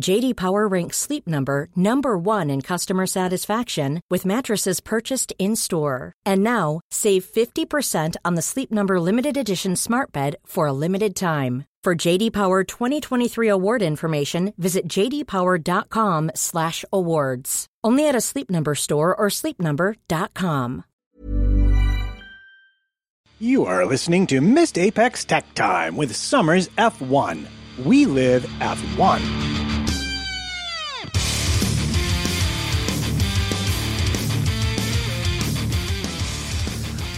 JD Power ranks Sleep Number number 1 in customer satisfaction with mattresses purchased in-store. And now, save 50% on the Sleep Number limited edition Smart Bed for a limited time. For JD Power 2023 award information, visit jdpower.com/awards. Only at a Sleep Number store or sleepnumber.com. You are listening to Missed Apex Tech Time with Somers F1. We live F1.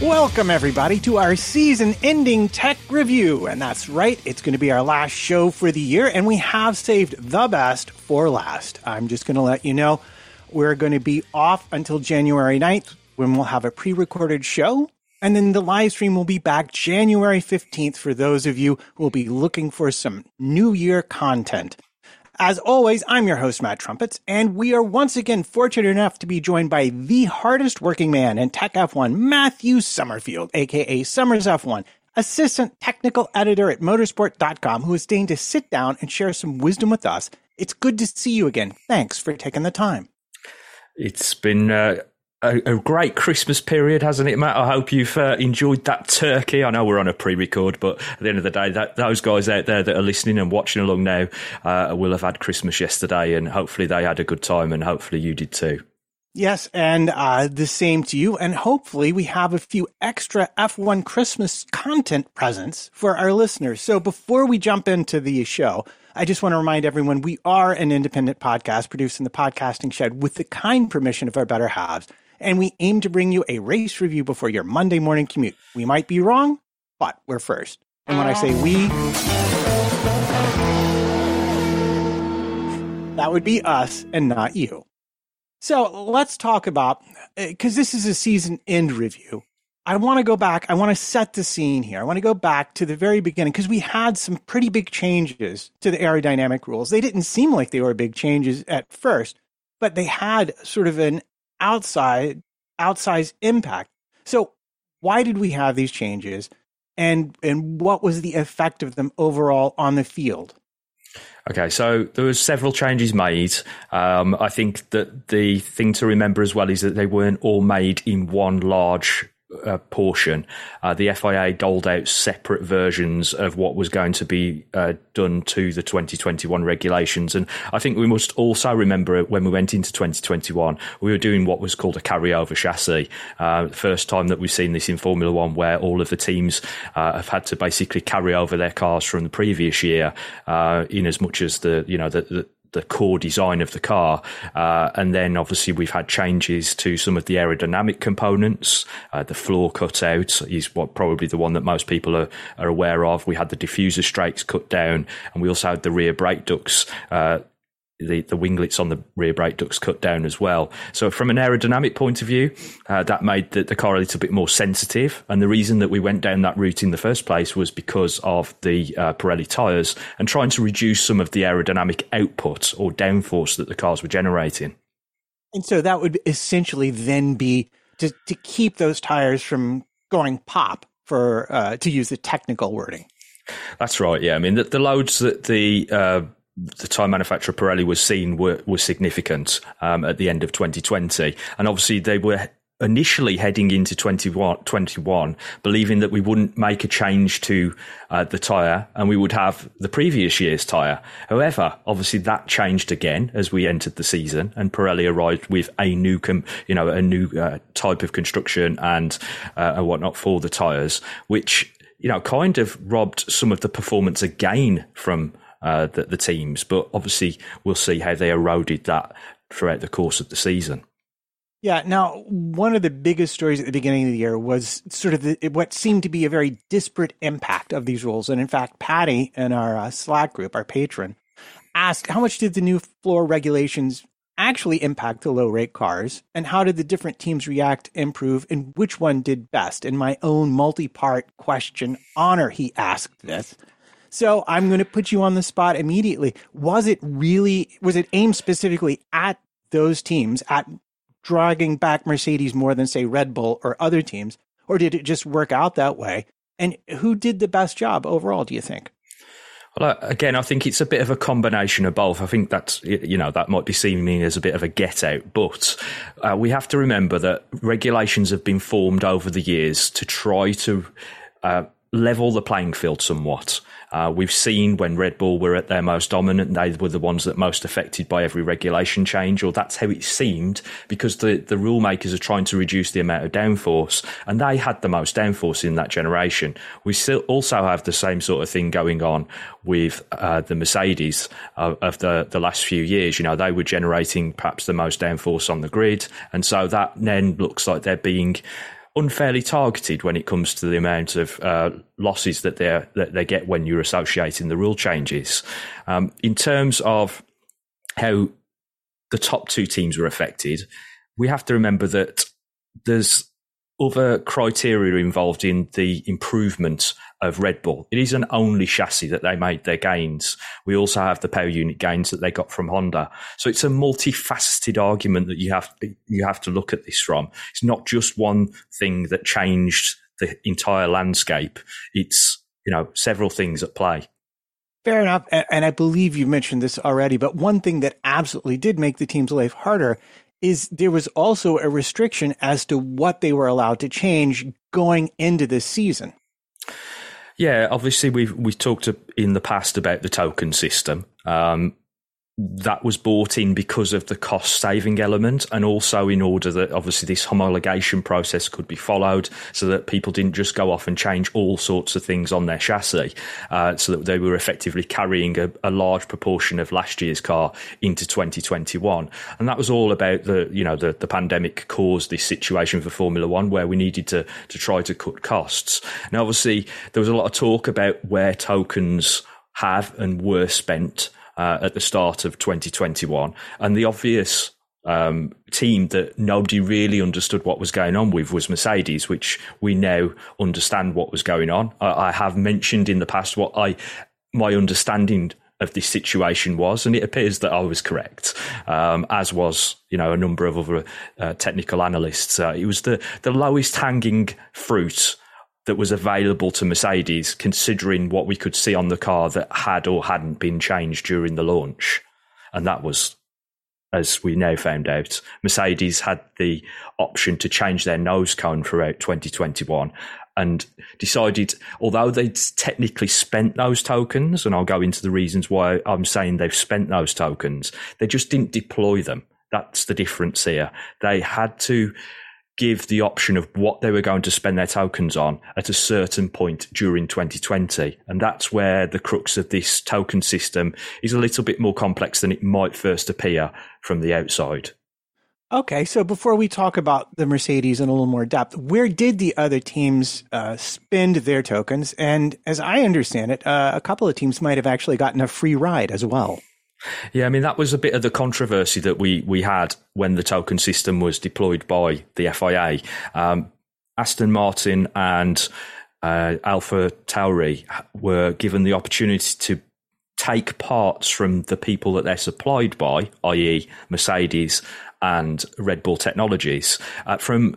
Welcome, everybody, to our season ending tech review. And that's right, it's going to be our last show for the year, and we have saved the best for last. I'm just going to let you know we're going to be off until January 9th when we'll have a pre recorded show. And then the live stream will be back January 15th for those of you who will be looking for some New Year content. As always, I'm your host, Matt Trumpets, and we are once again fortunate enough to be joined by the hardest working man in Tech F1, Matthew Somerfield, aka Somers F1, assistant technical editor at motorsport.com, who is staying to sit down and share some wisdom with us. It's good to see you again. Thanks for taking the time. It's been uh, a, a, great Christmas period, hasn't it, Matt? I hope you've uh, enjoyed that turkey. I know we're on a pre-record, but at the end of the day, that, those guys out there that are listening and watching along now uh, will have had Christmas yesterday, and hopefully they had a good time, and hopefully you did too. Yes, and uh, the same to you. And hopefully, we have a few extra F1 Christmas content presents for our listeners. So, before we jump into the show, I just want to remind everyone we are an independent podcast produced in the podcasting shed with the kind permission of our better halves and we aim to bring you a race review before your Monday morning commute. We might be wrong, but we're first. And when I say we, that would be us and not you. So let's talk about, because uh, this is a season end review. I want to go back. I want to set the scene here. I want to go back to the very beginning because we had some pretty big changes to the aerodynamic rules. They didn't seem like they were big changes at first, but they had sort of an outside outsized impact. So why did we have these changes and and what was the effect of them overall on the field? Okay, so there was several changes made. Um, I think that the thing to remember as well is that they weren't all made in one large uh, portion, uh, the FIA doled out separate versions of what was going to be uh, done to the 2021 regulations. And I think we must also remember when we went into 2021, we were doing what was called a carryover chassis. Uh, first time that we've seen this in Formula One, where all of the teams uh, have had to basically carry over their cars from the previous year, uh, in as much as the you know the, the the core design of the car. Uh, and then obviously we've had changes to some of the aerodynamic components. Uh, the floor cutout is what probably the one that most people are, are aware of. We had the diffuser strakes cut down and we also had the rear brake ducts, uh, the, the winglets on the rear brake ducts cut down as well. So from an aerodynamic point of view, uh, that made the, the, car a little bit more sensitive. And the reason that we went down that route in the first place was because of the uh, Pirelli tyres and trying to reduce some of the aerodynamic output or downforce that the cars were generating. And so that would essentially then be to, to keep those tires from going pop for uh, to use the technical wording. That's right. Yeah, I mean the, the loads that the uh, the tyre manufacturer Pirelli was seen were were significant um, at the end of 2020, and obviously they were initially heading into 2021, believing that we wouldn't make a change to uh, the tyre and we would have the previous year's tyre. However, obviously that changed again as we entered the season and Pirelli arrived with a new, com- you know, a new uh, type of construction and, uh, and whatnot for the tyres, which you know, kind of robbed some of the performance again from uh, the, the teams. But obviously, we'll see how they eroded that throughout the course of the season. Yeah. Now, one of the biggest stories at the beginning of the year was sort of the, what seemed to be a very disparate impact of these rules. And in fact, Patty in our uh, Slack group, our patron, asked how much did the new floor regulations actually impact the low rake cars? And how did the different teams react, improve, and which one did best? In my own multi part question, honor, he asked this. So I'm going to put you on the spot immediately. Was it really, was it aimed specifically at those teams, at dragging back Mercedes more than, say, Red Bull or other teams? Or did it just work out that way? And who did the best job overall, do you think? Well, again, I think it's a bit of a combination of both. I think that's, you know, that might be seen as a bit of a get out, but uh, we have to remember that regulations have been formed over the years to try to uh, level the playing field somewhat. Uh, we've seen when Red Bull were at their most dominant, they were the ones that most affected by every regulation change, or that's how it seemed, because the, the rule makers are trying to reduce the amount of downforce, and they had the most downforce in that generation. We still also have the same sort of thing going on with uh, the Mercedes of, of the, the last few years. You know, they were generating perhaps the most downforce on the grid, and so that then looks like they're being unfairly targeted when it comes to the amount of uh, losses that they that they get when you're associating the rule changes. Um, in terms of how the top two teams were affected, we have to remember that there's other criteria involved in the improvement of Red Bull. It isn't only chassis that they made their gains. We also have the power unit gains that they got from Honda. So it's a multifaceted argument that you have you have to look at this from. It's not just one thing that changed the entire landscape. It's you know several things at play. Fair enough. And I believe you mentioned this already, but one thing that absolutely did make the team's life harder is there was also a restriction as to what they were allowed to change going into this season. Yeah, obviously we've we talked in the past about the token system. Um, that was bought in because of the cost saving element and also in order that obviously this homologation process could be followed so that people didn't just go off and change all sorts of things on their chassis uh, so that they were effectively carrying a, a, large proportion of last year's car into 2021 and that was all about the you know the, the pandemic caused this situation for formula one where we needed to to try to cut costs. Now obviously there was a lot of talk about where tokens have and were spent uh, at the start of 2021. And the obvious um, team that nobody really understood what was going on with was Mercedes, which we now understand what was going on. I, I have mentioned in the past what I my understanding of this situation was, and it appears that I was correct, um, as was you know a number of other uh, technical analysts. Uh, it was the the lowest hanging fruit that was available to Mercedes, considering what we could see on the car that had or hadn't been changed during the launch. And that was, as we now found out, Mercedes had the option to change their nose cone throughout 2021 and decided, although they'd technically spent those tokens, and I'll go into the reasons why I'm saying they've spent those tokens, they just didn't deploy them. That's the difference here. They had to give the option of what they were going to spend their tokens on at a certain point during 2020. And that's where the crux of this token system is a little bit more complex than it might first appear from the outside. Okay, so before we talk about the Mercedes in a little more depth, where did the other teams uh, spend their tokens? And as I understand it, uh, a couple of teams might have actually gotten a free ride as well. Yeah, I mean that was a bit of the controversy that we we had when the token system was deployed by the FIA. Um, Aston Martin and uh, Alpha Tauri were given the opportunity to take parts from the people that they're supplied by, i.e., Mercedes and Red Bull Technologies, uh, from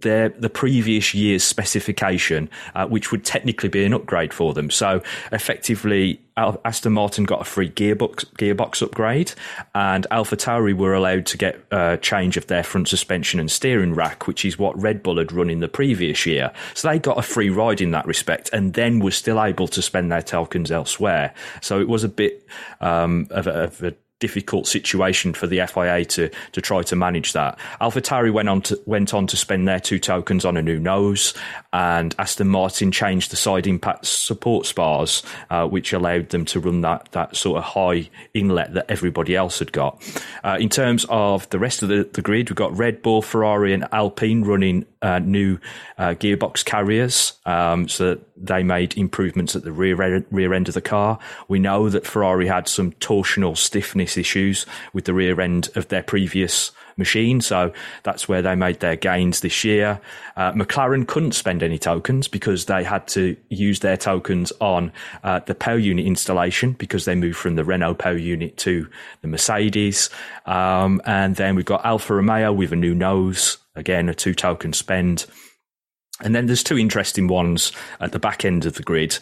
their the previous year's specification, uh, which would technically be an upgrade for them. So effectively, Aston Martin got a free gearbox gearbox upgrade, and AlphaTauri were allowed to get a change of their front suspension and steering rack, which is what Red Bull had run in the previous year. So they got a free ride in that respect, and then were still able to spend their tokens elsewhere. So it was a bit um, of, a, of a difficult situation for the FIA to to try to manage that. AlphaTauri went on to went on to spend their two tokens on a new nose, and Aston Martin changed the side impact support spars, uh, which allowed them to run that that sort of high inlet that everybody else had got. Uh, in terms of the rest of the, the grid, we've got Red Bull, Ferrari, and Alpine running uh, new uh, gearbox carriers, um, so that they made improvements at the rear rear end of the car. We know that Ferrari had some torsional stiffness issues with the rear end of their previous machine, so that's where they made their gains this year. Uh, McLaren couldn't spend any tokens because they had to use their tokens on uh, the power unit installation because they moved from the Renault power unit to the Mercedes. Um, and then we've got Alfa Romeo with a new nose Again, a two token spend. And then there's two interesting ones at the back end of the grid.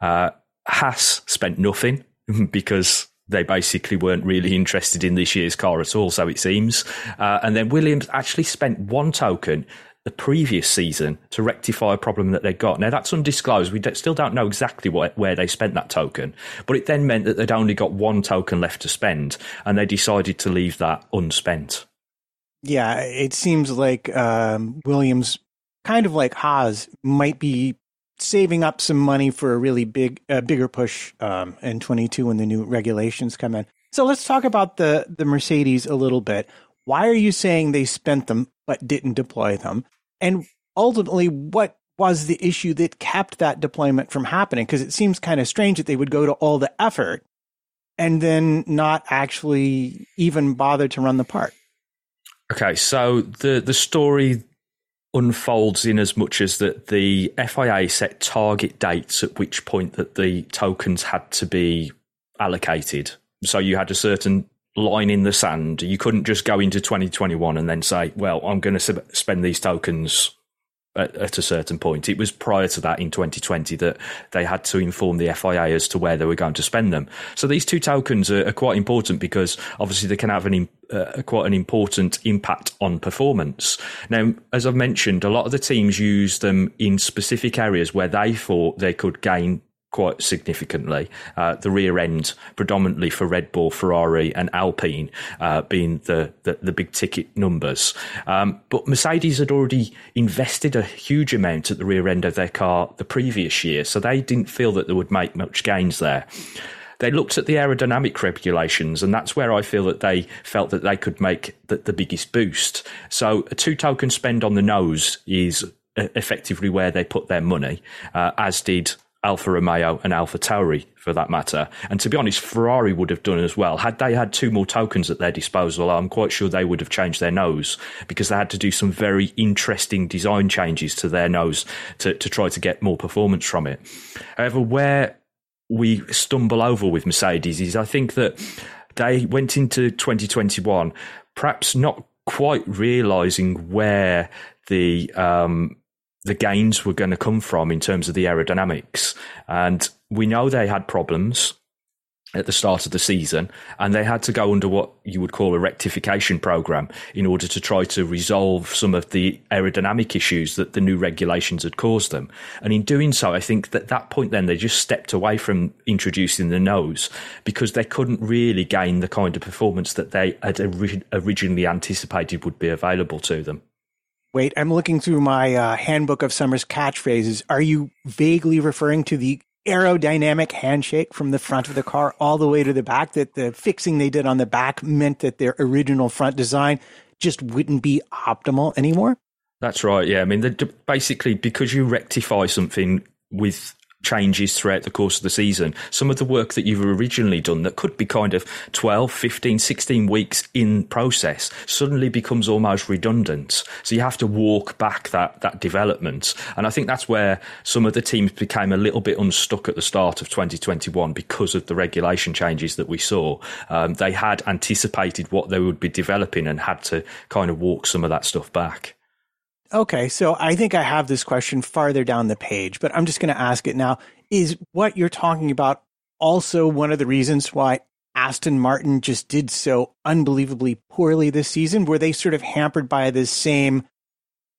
Uh, Haas spent nothing because they basically weren't really interested in this year's car at all, so it seems. Uh, and then Williams actually spent one token the previous season to rectify a problem that they got. Now that's undisclosed. We still don't know exactly what, where they spent that token, but it then meant that they'd only got one token left to spend, and they decided to leave that unspent. Yeah, it seems like um, Williams, kind of like Haas, might be saving up some money for a really big, uh, bigger push um, in 22 when the new regulations come in. So let's talk about the the Mercedes a little bit. Why are you saying they spent them but didn't deploy them? And ultimately, what was the issue that kept that deployment from happening? Because it seems kind of strange that they would go to all the effort and then not actually even bother to run the part. Okay, so the the story unfolds in as much as that the FIA set target dates at which point that the tokens had to be allocated. So you had a certain line in the sand. You couldn't just go into 2021 and then say, "Well, I'm going to spend these tokens at, at, a certain point. It was prior to that in 2020 that they had to inform the FIA as to where they were going to spend them. So these two tokens are, are quite important because obviously they can have an uh, quite an important impact on performance. Now, as I've mentioned, a lot of the teams use them in specific areas where they thought they could gain quite significantly. Uh, the rear end, predominantly for Red Bull, Ferrari, and Alpine, uh, being the, the, the big ticket numbers. Um, but Mercedes had already invested a huge amount at the rear end of their car the previous year, so they didn't feel that they would make much gains there. They looked at the aerodynamic regulations, and that's where I feel that they felt that they could make the, the biggest boost. So, a two token spend on the nose is effectively where they put their money, uh, as did Alfa Romeo and AlphaTauri for that matter. And to be honest, Ferrari would have done as well. Had they had two more tokens at their disposal, I'm quite sure they would have changed their nose because they had to do some very interesting design changes to their nose to, to try to get more performance from it. However, where we stumble over with Mercedes is I think that they went into 2021 perhaps not quite realizing where the um, the gains were going to come from in terms of the aerodynamics. And we know they had problems at the start of the season, and they had to go under what you would call a rectification program in order to try to resolve some of the aerodynamic issues that the new regulations had caused them. And in doing so, I think that that point then they just stepped away from introducing the nose because they couldn't really gain the kind of performance that they had originally anticipated would be available to them. Wait, I'm looking through my uh, handbook of Summer's catchphrases. Are you vaguely referring to the aerodynamic handshake from the front of the car all the way to the back? That the fixing they did on the back meant that their original front design just wouldn't be optimal anymore? That's right. Yeah. I mean, basically, because you rectify something with changes throughout the course of the season. Some of the work that you've originally done that could be kind of 12, 15, 16 weeks in process suddenly becomes almost redundant. So you have to walk back that, that development. And I think that's where some of the teams became a little bit unstuck at the start of 2021 because of the regulation changes that we saw. Um, they had anticipated what they would be developing and had to kind of walk some of that stuff back. Okay, so I think I have this question farther down the page, but I'm just going to ask it now. Is what you're talking about also one of the reasons why Aston Martin just did so unbelievably poorly this season? Were they sort of hampered by this same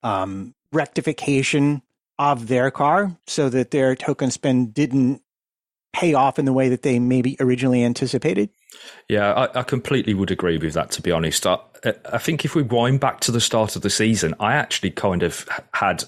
um, rectification of their car so that their token spend didn't pay off in the way that they maybe originally anticipated? Yeah, I, I, completely would agree with that. To be honest, I, I think if we wind back to the start of the season, I actually kind of had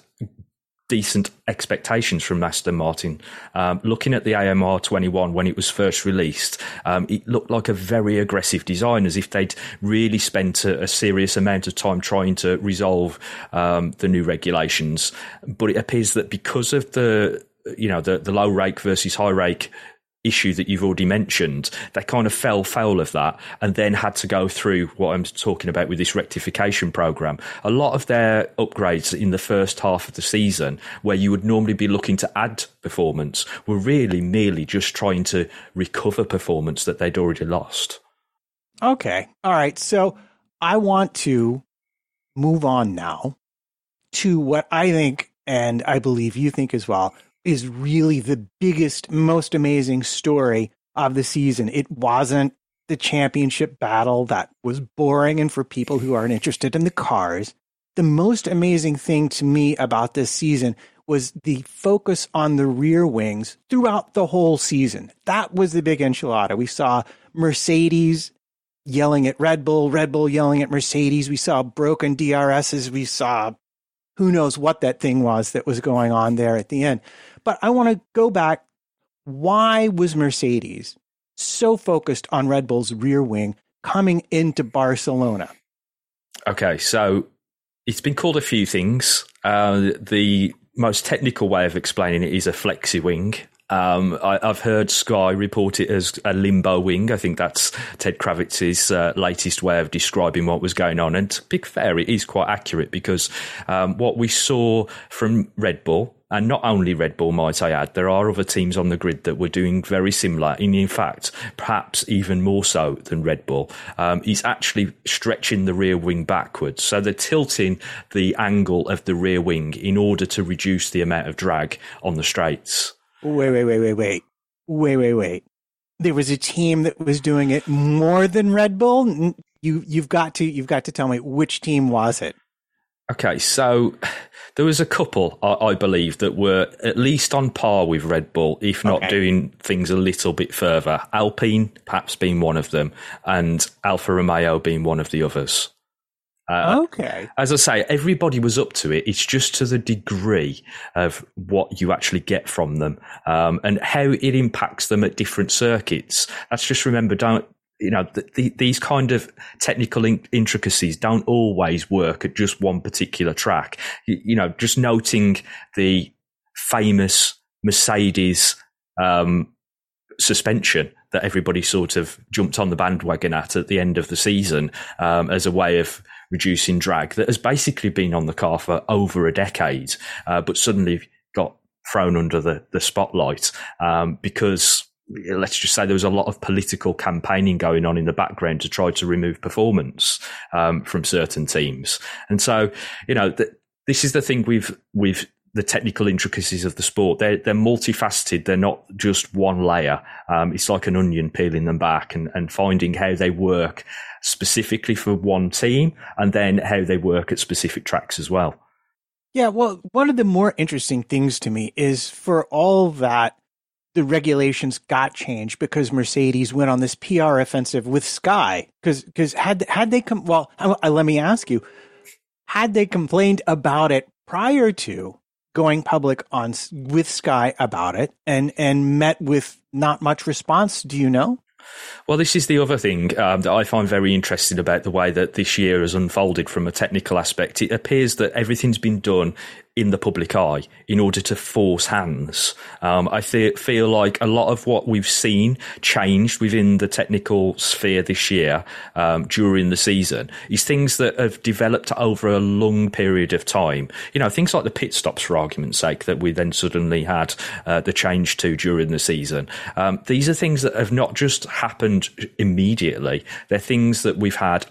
decent expectations from Aston Martin. Um, looking at the AMR 21 when it was first released, um, it looked like a very aggressive design, as if they'd really spent a, a serious amount of time trying to resolve um, the new regulations. But it appears that because of the you know the, the low rake versus high rake issue that you've already mentioned, they kind of fell foul of that and then had to go through what I'm talking about with this rectification program. A lot of their upgrades in the first half of the season, where you would normally be looking to add performance, were really merely just trying to recover performance that they'd already lost. Okay. All right. So I want to move on now to what I think, and I believe you think as well, is really the biggest, most amazing story of the season. It wasn't the championship battle that was boring and for people who aren't interested in the cars. The most amazing thing to me about this season was the focus on the rear wings throughout the whole season. That was the big enchilada. We saw Mercedes yelling at Red Bull, Red Bull yelling at Mercedes. We saw broken DRSs. We saw who knows what that thing was that was going on there at the end. But I want to go back. Why was Mercedes so focused on Red Bull's rear wing coming into Barcelona? Okay, so it's been called a few things. Uh, the most technical way of explaining it is a flexi wing. Um, I, have heard Sky report it as a limbo wing. I think that's Ted Kravitz's uh, latest way of describing what was going on. And to be fair, it is quite accurate because um, what we saw from Red Bull and not only Red Bull, might I add, there are other teams on the grid that were doing very similar, and in fact, perhaps even more so than Red Bull. Um, actually stretching the rear wing backwards. So they're tilting the angle of the rear wing in order to reduce the amount of drag on the straights. Wait, wait, wait, wait, wait. Wait, wait, wait. There was a team that was doing it more than Red Bull. You, you've got to, you've got to tell me which team was it? Okay, so there was a couple, I, I, believe, that were at least on par with Red Bull, if not okay. doing things a little bit further. Alpine, perhaps being one of them, and Alfa Romeo being one of the others. Uh, okay. As I say, everybody was up to it. It's just to the degree of what you actually get from them um, and how it impacts them at different circuits. Let's just remember, don't you know, the, the, these kind of technical in- intricacies don't always work at just one particular track. You, you know, just noting the famous Mercedes um, suspension that everybody sort of jumped on the bandwagon at at the end of the season um, as a way of reducing drag that has basically been on the car for over a decade, uh, but suddenly got thrown under the, the spotlight um, because let's just say there was a lot of political campaigning going on in the background to try to remove performance um, from certain teams. And so, you know, th- this is the thing with with the technical intricacies of the sport. They're they're multifaceted. They're not just one layer. Um, it's like an onion peeling them back and, and finding how they work specifically for one team, and then how they work at specific tracks as well. Yeah, well, one of the more interesting things to me is for all that the regulations got changed because Mercedes went on this PR offensive with Sky. Because because had had they come well, I, let me ask you, had they complained about it prior to going public on with Sky about it and and met with not much response? Do you know? Well, this is the other thing um, that I find very interesting about the way that this year has unfolded from a technical aspect. It appears that everything's been done in the public eye in order to force hands. Um, I th- feel like a lot of what we've seen changed within the technical sphere this year um, during the season is things that have developed over a long period of time. You know, things like the pit stops, for argument's sake, that we then suddenly had uh, the change to during the season. Um, these are things that have not just happened immediately, they're things that we've had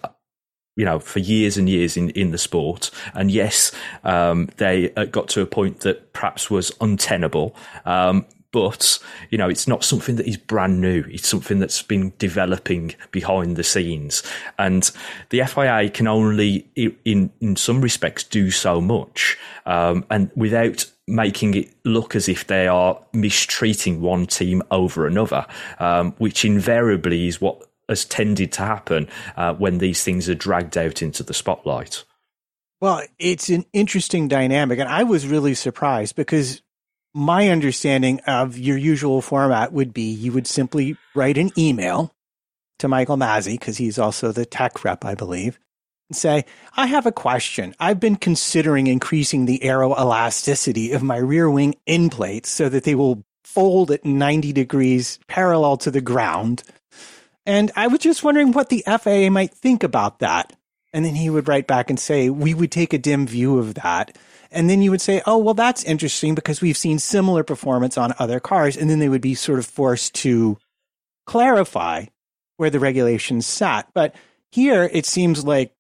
you know, for years and years in, in the sport. And yes, um, they uh, got to a point that perhaps was untenable. Um, but you know it's not something that is brand new it's something that's been developing behind the scenes and the FIA can only in in some respects do so much um, and without making it look as if they are mistreating one team over another um, which invariably is what has tended to happen uh, when these things are dragged out into the spotlight. Well, it's an interesting dynamic, and I was really surprised because my understanding of your usual format would be you would simply write an email to Michael Masi, because he's also the tech rep, I believe, and say, I have a question. I've been considering increasing the aero elasticity of my rear wing end plates so that they will fold at 90 degrees parallel to the ground and I was just wondering what the FAA might think about that. And then he would write back and say, we would take a dim view of that. And then you would say, oh, well, that's interesting because we've seen similar performance on other cars. And then they would be sort of forced to clarify where the regulations sat. But here it seems like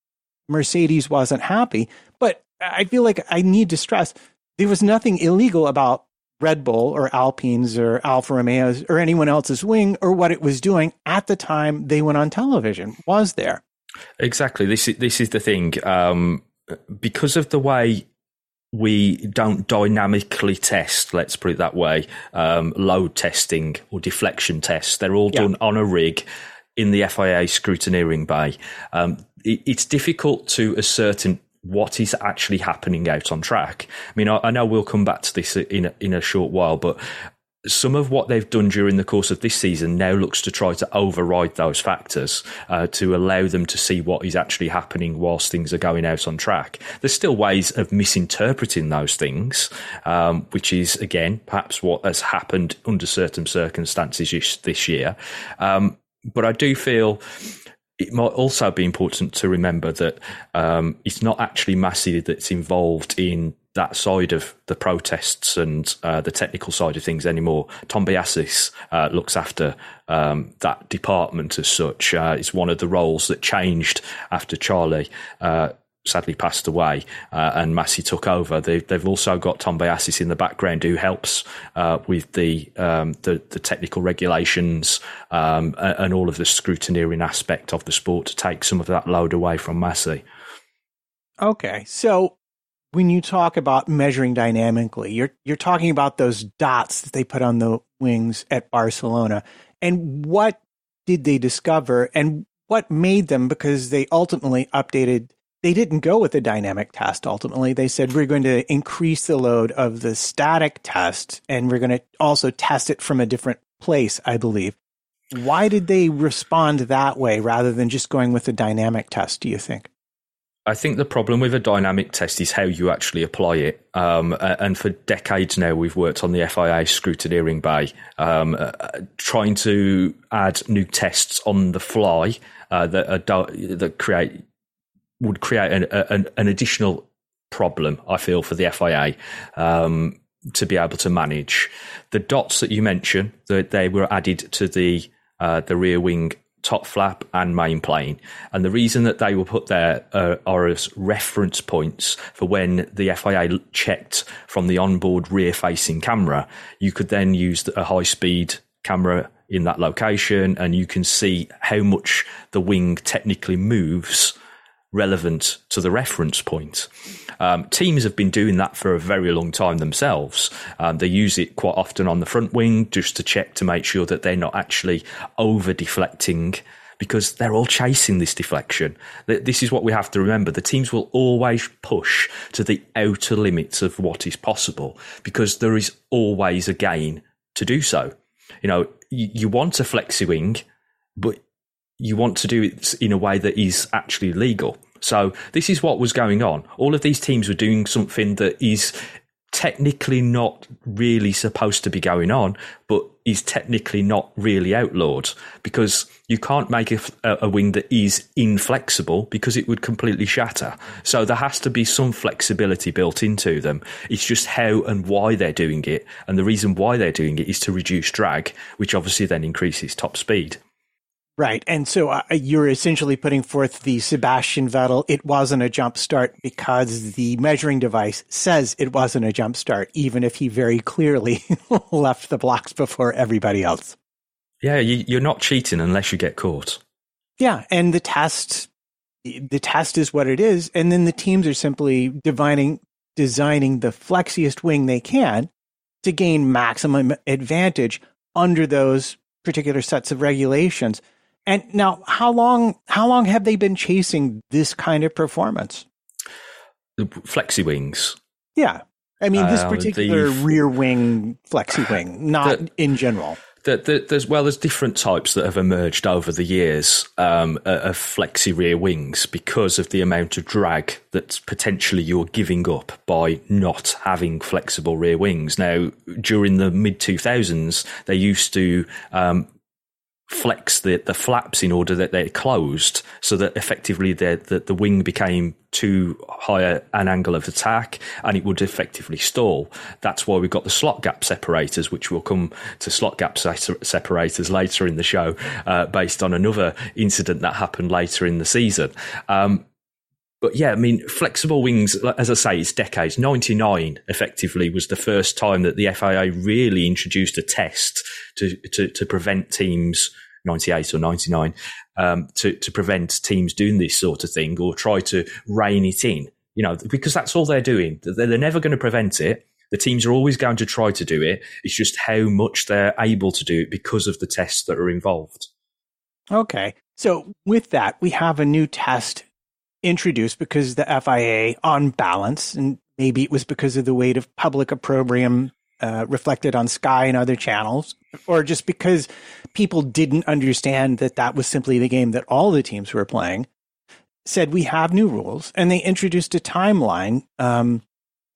Mercedes wasn't happy. But I feel like I need to stress there was nothing illegal about Red Bull or Alpines or Alfa Romeo's or anyone else's wing or what it was doing at the time they went on television. Was there? Exactly. This is this is the thing. Um, because of the way we don't dynamically test, let's put it that way, um, load testing or deflection tests. They're all yeah. done on a rig in the FIA scrutineering bay. Um, it, it's difficult to ascertain what is actually happening out on track. I mean, I, I know we'll come back to this in a, in a short while, but some of what they've done during the course of this season now looks to try to override those factors uh, to allow them to see what is actually happening whilst things are going out on track. There's still ways of misinterpreting those things, um, which is again perhaps what has happened under certain circumstances this year. Um, but I do feel it might also be important to remember that um, it's not actually Masi that's involved in that side of the protests and uh, the technical side of things anymore. Tombazis uh, looks after um, that department as such. Uh, it's one of the roles that changed after Charlie uh, sadly passed away uh, and Masi took over. They, have also got Tombazis in the background who helps uh, with the, um, the, the technical regulations um, and all of the scrutineering aspect of the sport to take some of that load away from Masi. Okay, so when you talk about measuring dynamically, you're you're talking about those dots that they put on the wings at Barcelona, and what did they discover, and what made them? Because they ultimately updated they didn't go with the dynamic test ultimately. They said we're going to increase the load of the static test and we're going to also test it from a different place, I believe. Why did they respond that way rather than just going with the dynamic test, do you think? I think the problem with a dynamic test is how you actually apply it. Um, and for decades now, we've worked on the FIA scrutineering bay, um, uh, trying to add new tests on the fly uh, that, are, that create would create an, an, an additional problem, I feel, for the FIA um, to be able to manage. The dots that you mentioned, that they were added to the uh, the rear wing top flap and main plane. And the reason that they were put there uh, are as reference points for when the FIA checked from the onboard rear facing camera. You could then use a high speed camera in that location and you can see how much the wing technically moves relevant to the reference point. Um, teams have been doing that for a very long time themselves. Um, they use it quite often on the front wing just to check to make sure that they're not actually over deflecting because they're all chasing this deflection. This is what we have to remember. The teams will always push to the outer limits of what is possible because there is always a gain to do so. You know, you, want a flexi wing, but you want to do it in a way that is actually legal. So this is what was going on. All of these teams were doing something that is technically not really supposed to be going on, but is technically not really outlawed because you can't make a, a, wing that is inflexible because it would completely shatter. So there has to be some flexibility built into them. It's just how and why they're doing it. And the reason why they're doing it is to reduce drag, which obviously then increases top speed. Right. And so uh, you're essentially putting forth the Sebastian Vettel, it wasn't a jump start because the measuring device says it wasn't a jump start, even if he very clearly left the blocks before everybody else. Yeah, you, are not cheating unless you get caught. Yeah. And the test, the test is what it is. And then the teams are simply divining, designing the flexiest wing they can to gain maximum advantage under those particular sets of regulations. And now, how long how long have they been chasing this kind of performance? The flexi wings. Yeah, I mean this uh, particular the, rear wing flexi wing, not the, in general. The, there's well, there's different types that have emerged over the years um, of flexi rear wings because of the amount of drag that potentially you're giving up by not having flexible rear wings. Now, during the mid 2000s, they used to um, flex the, the flaps in order that they're closed so that effectively the, the, the wing became too high an angle of attack and it would effectively stall. That's why we've got the slot gap separators, which will come to slot gap separators later in the show, uh, based on another incident that happened later in the season. Um, but yeah, I mean, flexible wings, as I say, it's decades. 99 effectively was the first time that the FIA really introduced a test to, to, to prevent teams, 98 or 99, um, to, to prevent teams doing this sort of thing or try to rein it in, you know, because that's all they're doing. They're never going to prevent it. The teams are always going to try to do it. It's just how much they're able to do it because of the tests that are involved. Okay. So with that, we have a new test introduced because the FIA, on balance, and maybe it was because of the weight of public opprobrium uh, reflected on Sky and other channels, or just because people didn't understand that that was simply the game that all the teams were playing, said we have new rules, and they introduced a timeline. Um,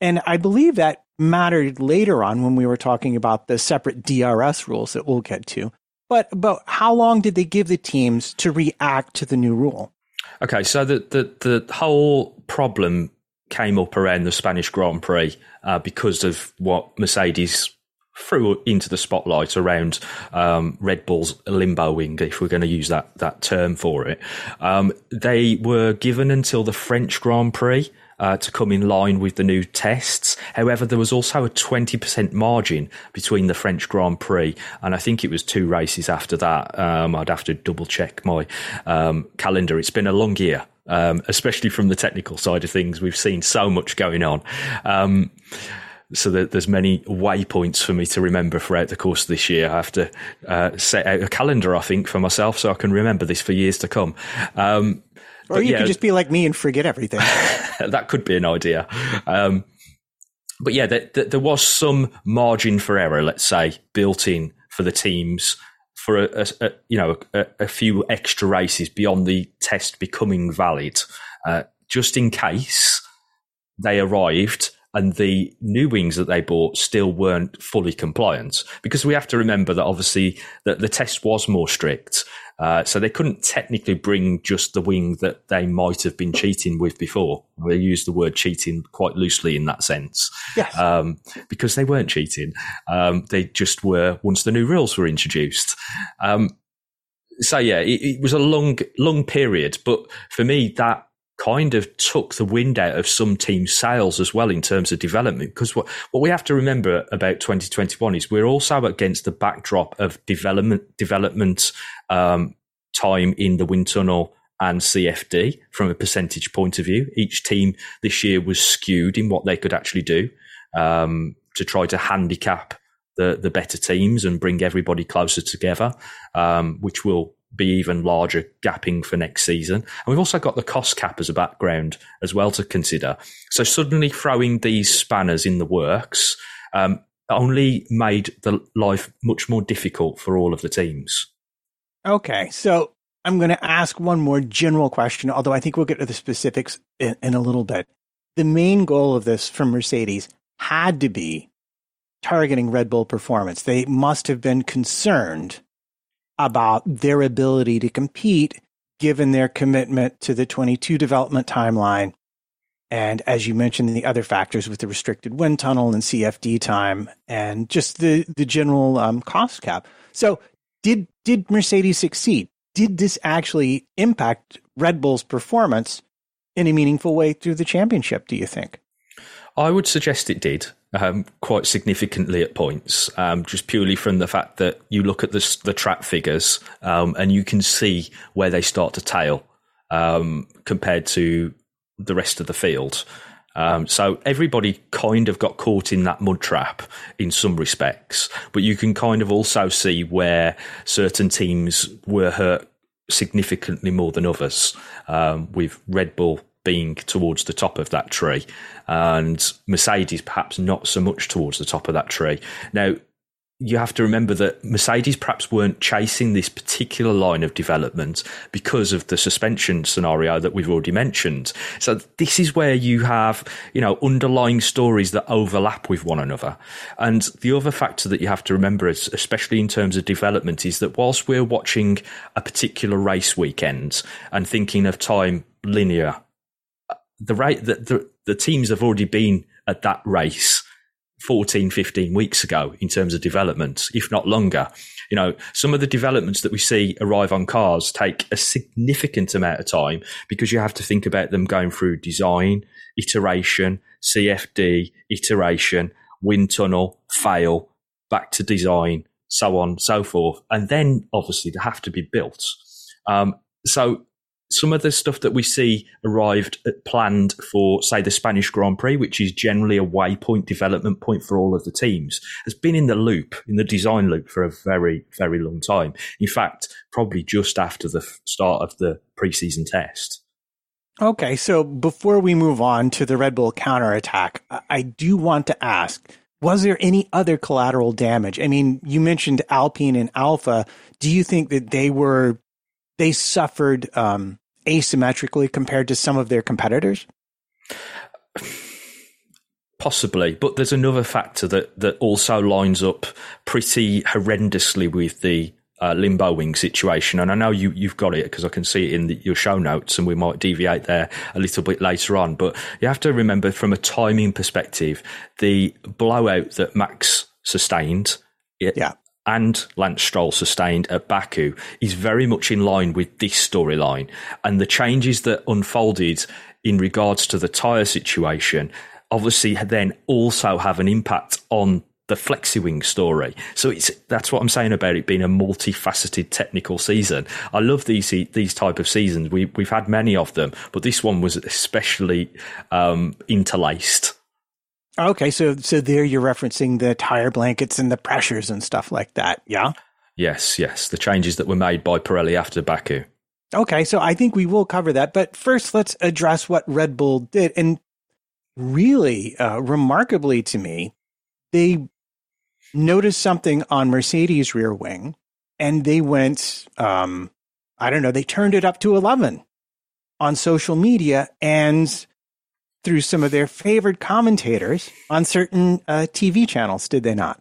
and I believe that mattered later on when we were talking about the separate DRS rules that we'll get to. But but how long did they give the teams to react to the new rule? Okay, so the, the, the whole problem came up around the Spanish Grand Prix uh, because of what Mercedes threw into the spotlight around um, Red Bull's limbo wing, if we're going to use that that term for it. Um, they were given until the French Grand Prix uh, to come in line with the new tests. However, there was also a 20% margin between the French Grand Prix, and I think it was two races after that. Um, I'd have to double check my um, calendar. It's been a long year. Um, especially from the technical side of things, we've seen so much going on um, so there's many waypoints for me to remember throughout the course of this year. I have to uh, set out a calendar, I think, for myself so I can remember this for years to come. Um, or but you yeah, could just be like me and forget everything. that could be an idea. Um, but yeah, there, there, was some margin for error, let's say, built in for the teams for a, a, a you know a, a, few extra races beyond the test becoming valid, uh, just in case they arrived and the new wings that they bought still weren't fully compliant. Because we have to remember that obviously that the test was more strict. Uh, so they couldn't technically bring just the wing that they might have been cheating with before. They use the word cheating quite loosely in that sense. Yes. Um, because they weren't cheating. Um, they just were once the new rules were introduced. Um, so yeah, it, it was a long, long period. But for me, that kind of took the wind out of some teams' sails as well in terms of development. Because what, what we have to remember about 2021 is we're also against the backdrop of development development um, time in the wind tunnel and CFD from a percentage point of view. Each team this year was skewed in what they could actually do um, to try to handicap the the better teams and bring everybody closer together, um, which will be even larger gapping for next season. And we've also got the cost cap as a background as well to consider. So suddenly throwing these spanners in the works um, only made the life much more difficult for all of the teams. Okay, so I'm going to ask one more general question, although I think we'll get to the specifics in, in a little bit. The main goal of this from Mercedes had to be targeting Red Bull performance. They must have been concerned about their ability to compete given their commitment to the 22 development timeline. And as you mentioned, the other factors with the restricted wind tunnel and CFD time and just the, the general um, cost cap. So did, did Mercedes succeed? did this actually impact Red Bull's performance in a meaningful way through the championship, do you think? I would suggest it did. Um, quite significantly at points, um, just purely from the fact that you look at the, the track figures um, and you can see where they start to tail um, compared to the rest of the field. Um, so everybody kind of got caught in that mud trap in some respects, but you can kind of also see where certain teams were hurt significantly more than others. Um, with Red Bull being towards the top of that tree, and Mercedes perhaps not so much towards the top of that tree. Now, you have to remember that Mercedes perhaps weren't chasing this particular line of development because of the suspension scenario that we've already mentioned. So this is where you have, you know, underlying stories that overlap with one another. And the other factor that you have to remember, is, especially in terms of development, is that whilst we're watching a particular race weekend and thinking of time linear, the rate that the, the teams have already been at that race 14, 15 weeks ago in terms of development, if not longer. You know, some of the developments that we see arrive on cars take a significant amount of time because you have to think about them going through design, iteration, CFD, iteration, wind tunnel, fail, back to design, so on, so forth. And then obviously they have to be built. Um, so some of the stuff that we see arrived at, planned for, say, the Spanish Grand Prix, which is generally a waypoint development point for all of the teams, has been in the loop, in the design loop for a very, very long time. In fact, probably just after the start of the preseason test. Okay, so before we move on to the Red Bull counterattack, I do want to ask was there any other collateral damage? I mean, you mentioned Alpine and Alpha. Do you think that they were they suffered um, asymmetrically compared to some of their competitors? Possibly, but there's another factor that, that also lines up pretty horrendously with the uh, limbo wing situation. And I know you, you've got it because I can see it in the, your show notes and we might deviate there a little bit later on. But you have to remember from a timing perspective, the blowout that Max sustained yeah and Lance Stroll sustained at Baku is very much in line with this storyline. And the changes that unfolded in regards to the tyre situation obviously then also have an impact on the FlexiWing story. So it's that's what I'm saying about it being a multifaceted technical season. I love these these type of seasons. We we've had many of them, but this one was especially um, interlaced. Okay, so so there you're referencing the tire blankets and the pressures and stuff like that, yeah? Yes, yes, the changes that were made by Pirelli after Baku. Okay, so I think we will cover that, but first let's address what Red Bull did and really uh, remarkably to me, they noticed something on Mercedes rear wing and they went um I don't know, they turned it up to 11 on social media and through some of their favorite commentators on certain uh, TV channels, did they not?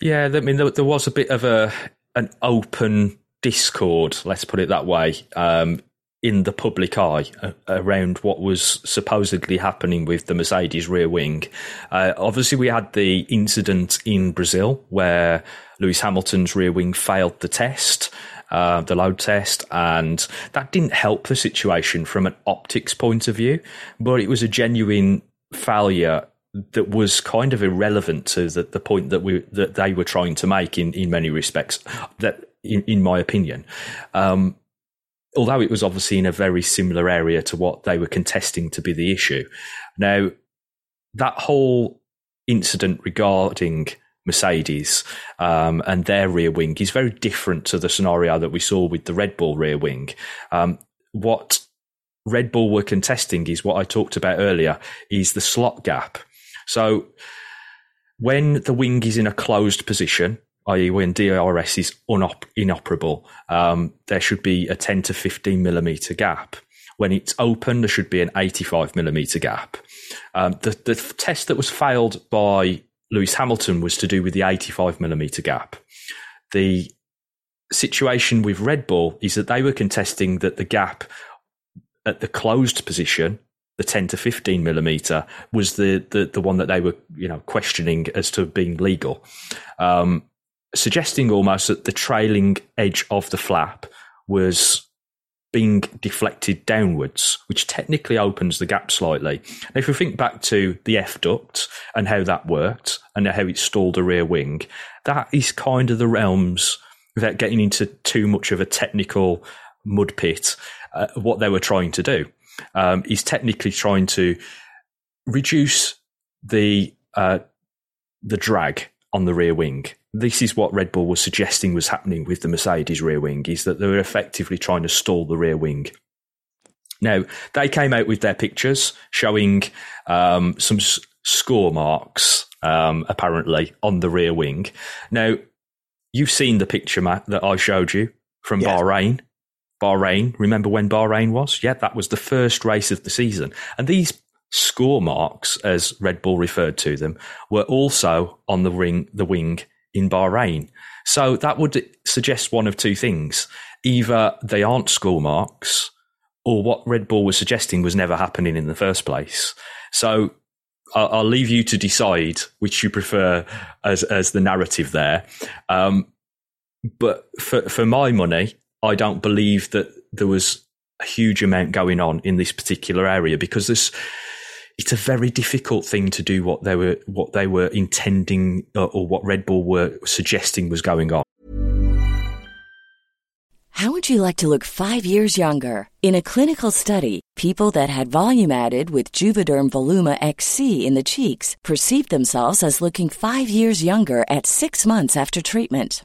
Yeah, I mean, there, there, was a bit of a an open discord, let's put it that way, um, in the public eye uh, around what was supposedly happening with the Mercedes rear wing. Uh, obviously, we had the incident in Brazil where Lewis Hamilton's rear wing failed the test uh, the load test, and that didn't help the situation from an optics point of view. But it was a genuine failure that was kind of irrelevant to the, the point that we that they were trying to make in, in many respects. That, in, in my opinion, um, although it was obviously in a very similar area to what they were contesting to be the issue. Now, that whole incident regarding Mercedes um, and their rear wing is very different to the scenario that we saw with the Red Bull rear wing. Um, what Red Bull were contesting is what I talked about earlier is the slot gap. So when the wing is in a closed position, i.e., when DRS is unop- inoperable, um, there should be a 10 to 15 millimeter gap. When it's open, there should be an 85 millimeter gap. Um, the, the test that was failed by Lewis Hamilton was to do with the 85 millimeter gap. The situation with Red Bull is that they were contesting that the gap at the closed position, the 10 to 15 millimeter, was the, the, the one that they were you know questioning as to being legal, um, suggesting almost that the trailing edge of the flap was being deflected downwards, which technically opens the gap slightly. Now, if we think back to the F duct and how that worked and how it stalled a rear wing, that is kind of the realms without getting into too much of a technical mud pit. Uh, what they were trying to do um, is technically trying to reduce the uh, the drag on the rear wing this is what Red Bull was suggesting was happening with the Mercedes rear wing is that they were effectively trying to stall the rear wing. Now, they came out with their pictures showing um, some s- score marks, um, apparently, on the rear wing. Now, you've seen the picture, Matt, that I showed you from yes. Bahrain. Bahrain, remember when Bahrain was? Yeah, that was the first race of the season. And these score marks, as Red Bull referred to them, were also on the ring, the wing in Bahrain. So that would suggest one of two things. Either they aren't school marks, or what Red Bull was suggesting was never happening in the first place. So I'll, I'll leave you to decide which you prefer as, as the narrative there. Um, but for, for my money, I don't believe that there was a huge amount going on in this particular area because there's it's a very difficult thing to do what they were what they were intending or, or what Red Bull were suggesting was going on. How would you like to look 5 years younger? In a clinical study, people that had volume added with Juvederm Voluma XC in the cheeks perceived themselves as looking 5 years younger at 6 months after treatment.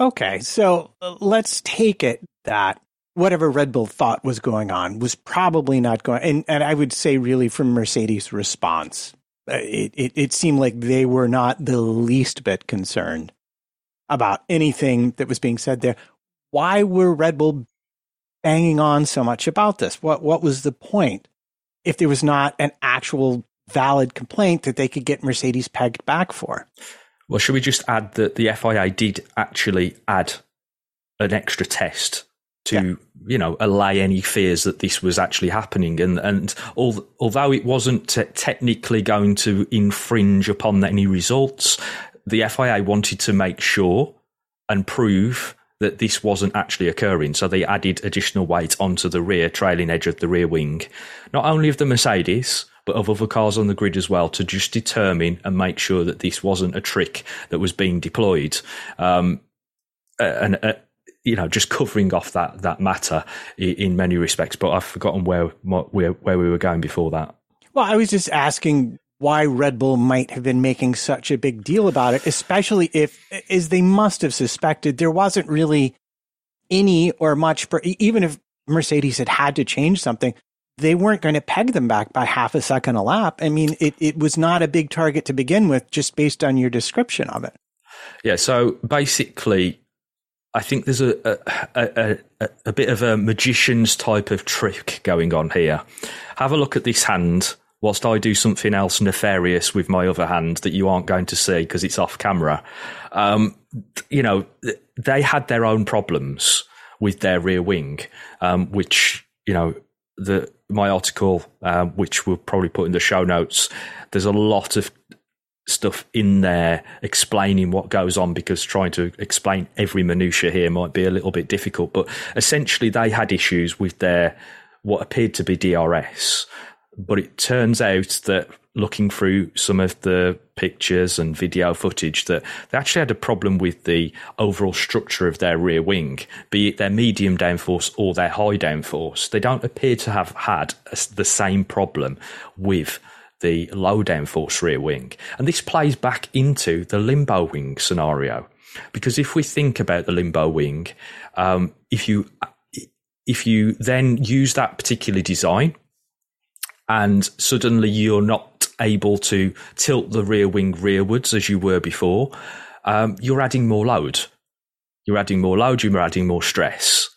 Okay, so uh, let's take it that whatever Red Bull thought was going on was probably not going. And, and I would say, really, from Mercedes' response, uh, it, it, it seemed like they were not the least bit concerned about anything that was being said there. Why were Red Bull banging on so much about this? What what was the point? If there was not an actual valid complaint that they could get Mercedes pegged back for. Well, should we just add that the FIA did actually add an extra test to yeah. you know allay any fears that this was actually happening? And and although it wasn't t- technically going to infringe upon any results the FIA wanted to make sure and prove that this wasn't actually occurring. So they added additional weight onto the rear trailing edge of the rear wing. Not only of the Mercedes but of other cars on the grid as well to just determine and make sure that this wasn't a trick that was being deployed um, and uh, you know, just covering off that that matter in, many respects. But I've forgotten where where where we were going before that. Well, I was just asking why Red Bull might have been making such a big deal about it, especially if, as they must have suspected, there wasn't really any or much, even if Mercedes had had to change something, they weren't going to peg them back by half a second a lap. I mean, it, it was not a big target to begin with, just based on your description of it. Yeah. So basically, I think there's a a, a, a bit of a magician's type of trick going on here. Have a look at this hand whilst I do something else nefarious with my other hand that you aren't going to see because it's off camera. Um, you know, they had their own problems with their rear wing, um, which, you know, the my article, um, which we'll probably put in the show notes, there's a lot of stuff in there explaining what goes on because trying to explain every minutia here might be a little bit difficult. But essentially, they had issues with their what appeared to be DRS, but it turns out that looking through some of the pictures and video footage that they actually had a problem with the overall structure of their rear wing, be it their medium downforce or their high downforce. They don't appear to have had the same problem with the low downforce rear wing. And this plays back into the limbo wing scenario. Because if we think about the limbo wing, um, if you if you then use that particular design and suddenly you're not able to tilt the rear wing rearwards as you were before, um, you're adding more load. You're adding more load, you're adding more stress.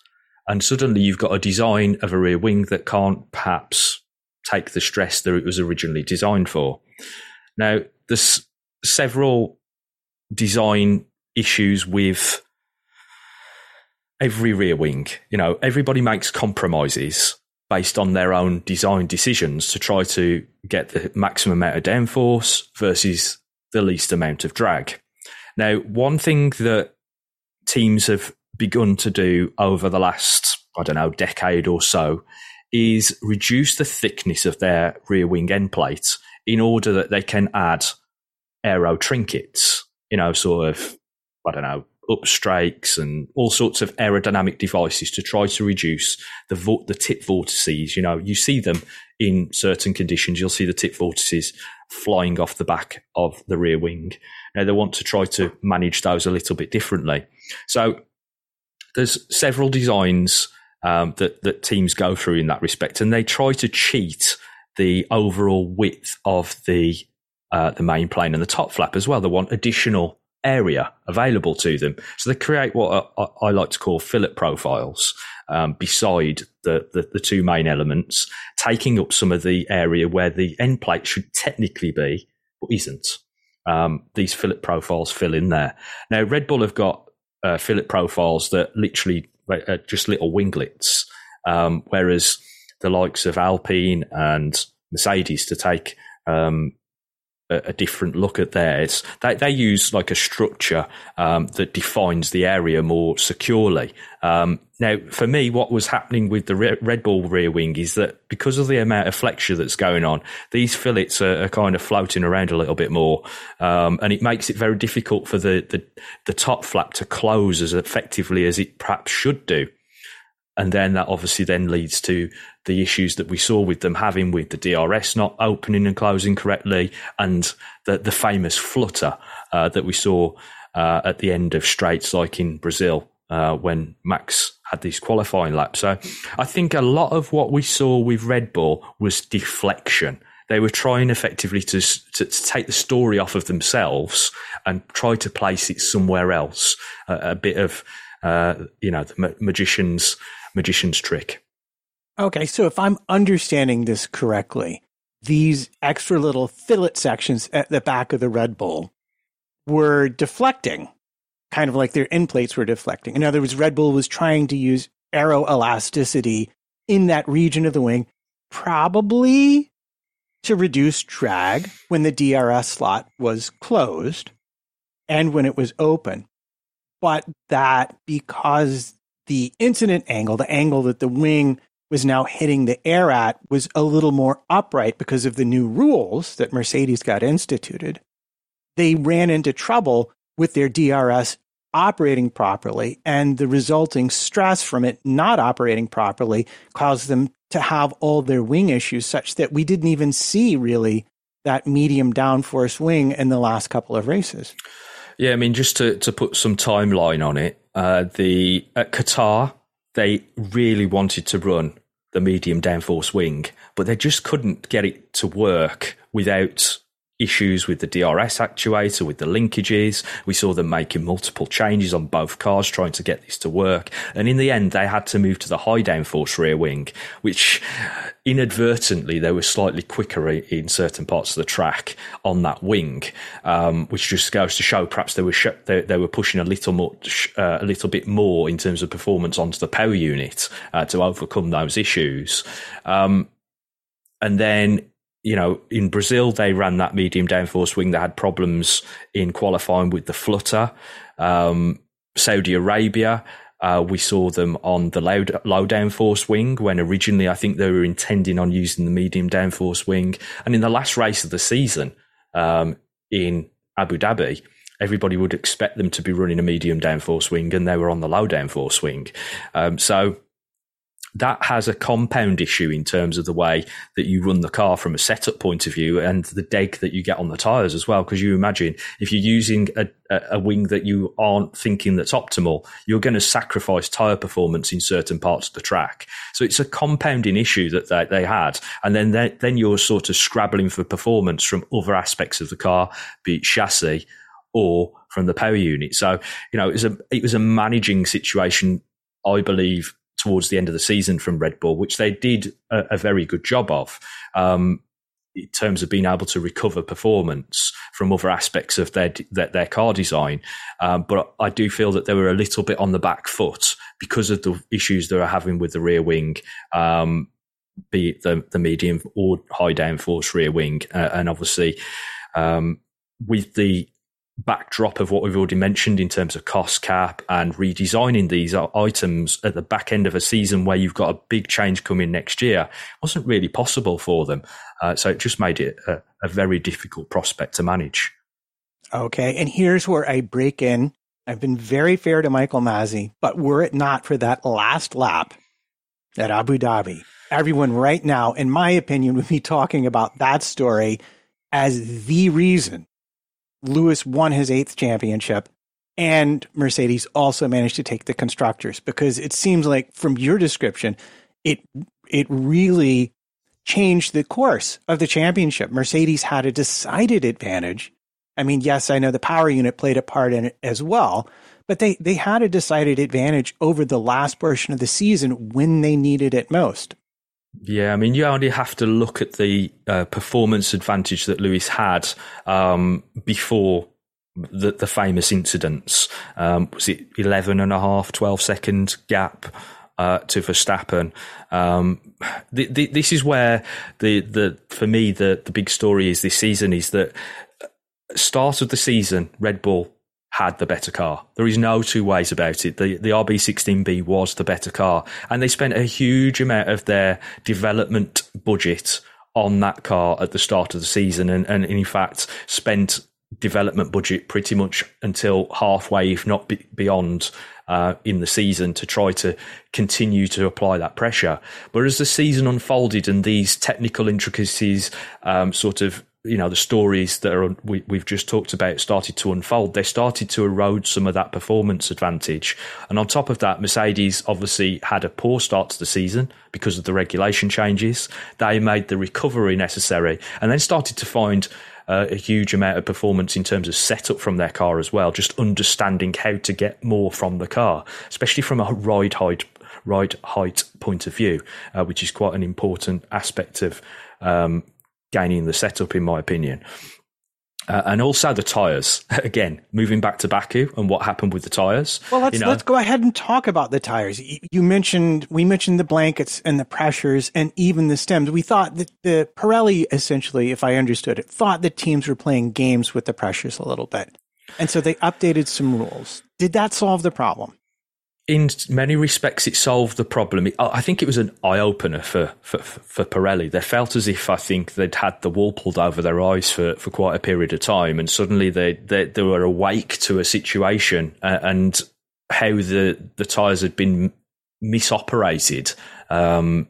And suddenly you've got a design of a rear wing that can't perhaps take the stress that it was originally designed for. Now, there's several design issues with every rear wing. You know, everybody makes compromises based on their own design decisions to try to get the maximum amount of downforce versus the least amount of drag. Now, one thing that teams have begun to do over the last, I don't know, decade or so is reduce the thickness of their rear wing end plates in order that they can add aero trinkets, you know, sort of, I don't know, upstrakes and all sorts of aerodynamic devices to try to reduce the vo- the tip vortices. You know, you see them in certain conditions. You'll see the tip vortices flying off the back of the rear wing. Now they want to try to manage those a little bit differently. So there's several designs um, that that teams go through in that respect, and they try to cheat the overall width of the uh, the main plane and the top flap as well. They want additional area available to them, so they create what I, I like to call fillet profiles um, beside the, the, the two main elements, taking up some of the area where the end plate should technically be, but isn't. Um, these fillet profiles fill in there. Now, Red Bull have got uh, fillet profiles that literally are just little winglets, um, whereas the likes of Alpine and Mercedes to take um, a, different look at theirs. They, they use like a structure um, that defines the area more securely. Um, now, for me, what was happening with the Red Bull rear wing is that because of the amount of flexure that's going on, these fillets are, are kind of floating around a little bit more, um, and it makes it very difficult for the, the the top flap to close as effectively as it perhaps should do and then that obviously then leads to the issues that we saw with them having with the DRS not opening and closing correctly, and the the famous flutter uh, that we saw uh, at the end of straights, like in Brazil uh, when Max had these qualifying laps. So I think a lot of what we saw with Red Bull was deflection. They were trying effectively to, to, to take the story off of themselves and try to place it somewhere else. a bit of uh, you know the ma- magician's magician's trick. Okay, so if I'm understanding this correctly, these extra little fillet sections at the back of the Red Bull were deflecting, kind of like their end plates were deflecting. In other words, Red Bull was trying to use aero elasticity in that region of the wing, probably to reduce drag when the DRS slot was closed and when it was open. But that because the incident angle, the angle that the wing was now hitting the air at, was a little more upright because of the new rules that Mercedes got instituted. They ran into trouble with their DRS operating properly, and the resulting stress from it not operating properly caused them to have all their wing issues, such that we didn't even see really that medium downforce wing in the last couple of races. Yeah, I mean, just to, to put some timeline on it, uh, the at Qatar they really wanted to run the medium downforce wing, but they just couldn't get it to work without issues with the DRS actuator, with the linkages. We saw them making multiple changes on both cars trying to get this to work. And in the end, they had to move to the high downforce rear wing, which inadvertently they were slightly quicker in certain parts of the track on that wing, um, which just goes to show perhaps they were sh- they, they, were pushing a little more, uh, a little bit more in terms of performance onto the power unit uh, to overcome those issues. Um, and then you know, in Brazil, they ran that medium downforce wing. that had problems in qualifying with the flutter. Um, Saudi Arabia, uh, we saw them on the low, low downforce wing when originally I think they were intending on using the medium downforce wing. And in the last race of the season um, in Abu Dhabi, everybody would expect them to be running a medium downforce wing, and they were on the low downforce wing. Um, so that has a compound issue in terms of the way that you run the car from a setup point of view and the deg that you get on the tires as well. Because you imagine if you're using a, a, wing that you aren't thinking that's optimal, you're going to sacrifice tire performance in certain parts of the track. So it's a compounding issue that they, they had. And then, then you're sort of scrabbling for performance from other aspects of the car, be it chassis or from the power unit. So, you know, it was a, it was a managing situation, I believe, towards the end of the season from Red Bull, which they did a, a very good job of. Um, in terms of being able to recover performance from other aspects of their their, their car design, um, but I do feel that they were a little bit on the back foot because of the issues they were having with the rear wing, um, be it the, the medium or high downforce rear wing, uh, and obviously um, with the backdrop of what we've already mentioned in terms of cost cap and redesigning these items at the back end of a season where you've got a big change coming next year wasn't really possible for them. Uh, so it just made it a, a very difficult prospect to manage. Okay. And here's where I break in. I've been very fair to Michael Masi, but were it not for that last lap at Abu Dhabi, everyone right now, in my opinion, would be talking about that story as the reason Lewis won his eighth championship and Mercedes also managed to take the constructors because it seems like from your description, it it really changed the course of the championship. Mercedes had a decided advantage. I mean, yes, I know the power unit played a part in it as well, but they, they had a decided advantage over the last portion of the season when they needed it most. Yeah, I mean, you only have to look at the uh, performance advantage that Lewis had um, before the, the, famous incidents. Um, was it 11 and a half, 12 second gap uh, to Verstappen? Um, the, the, this is where the, the for me the, the big story is this season is that uh, start of the season, Red Bull had the better car. There is no two ways about it. The the RB16B was the better car, and they spent a huge amount of their development budget on that car at the start of the season, and, and in fact spent development budget pretty much until halfway, if not be, beyond. Uh, in the season to try to continue to apply that pressure. But as the season unfolded and these technical intricacies um, sort of you know the stories that are we, we've just talked about started to unfold. They started to erode some of that performance advantage. And on top of that mercedes obviously had a poor start to the season because of the regulation changes. They made the recovery necessary and then started to find uh, a huge amount of performance in terms of setup from their car as well just understanding how to get more from the car especially from a ride height ride height point of view uh, which is quite an important aspect of um, gaining the setup, in my opinion. Uh, and also the tires. Again, moving back to Baku and what happened with the tires. Well, let's you know, let's go ahead and talk about the tires. You mentioned we mentioned the blankets and the pressures and even the stems. We thought that the Pirelli essentially, if I understood it, thought that teams were playing games with the pressures a little bit, and so they updated some rules. Did that solve the problem? In many respects, it solved the problem. I think it was an eye opener for, for, for Pirelli. They felt as if I think they'd had the wool pulled over their eyes for, for quite a period of time, and suddenly they they, they were awake to a situation uh, and how the the tires had been misoperated. Um,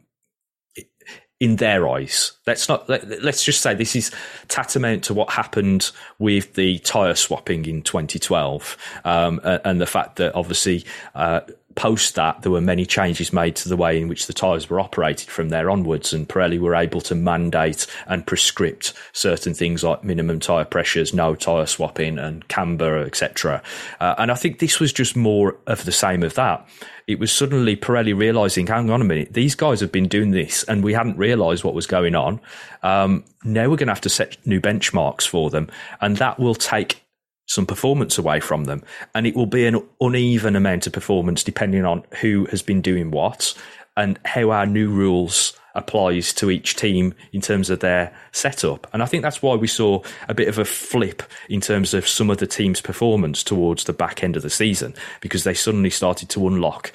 in their eyes. Let's not let, us just say this is tantamount to what happened with the tire swapping in 2012, um, and the fact that obviously uh, post that, there were many changes made to the way in which the tyres were operated from there onwards, and Pirelli were able to mandate and prescript certain things like minimum tyre pressures, no tyre swapping, and camber, etc. Uh, and I think this was just more of the same of that. It was suddenly Pirelli realizing, hang on a minute, these guys have been doing this, and we hadn't realized what was going on. Um, now we're going to have to set new benchmarks for them, and that will take some performance away from them. And it will be an uneven amount of performance depending on who has been doing what and how our new rules applies to each team in terms of their setup. And I think that's why we saw a bit of a flip in terms of some of the team's performance towards the back end of the season because they suddenly started to unlock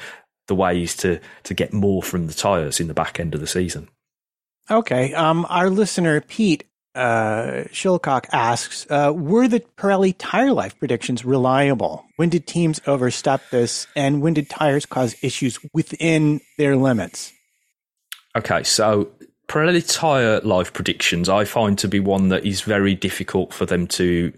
the ways to to get more from the tires in the back end of the season. Okay. Um, our listener Pete uh, Shilcock asks, uh, were the Pirelli tire life predictions reliable? When did teams overstep this, and when did tires cause issues within their limits? Okay, so Pirelli tire life predictions I find to be one that is very difficult for them to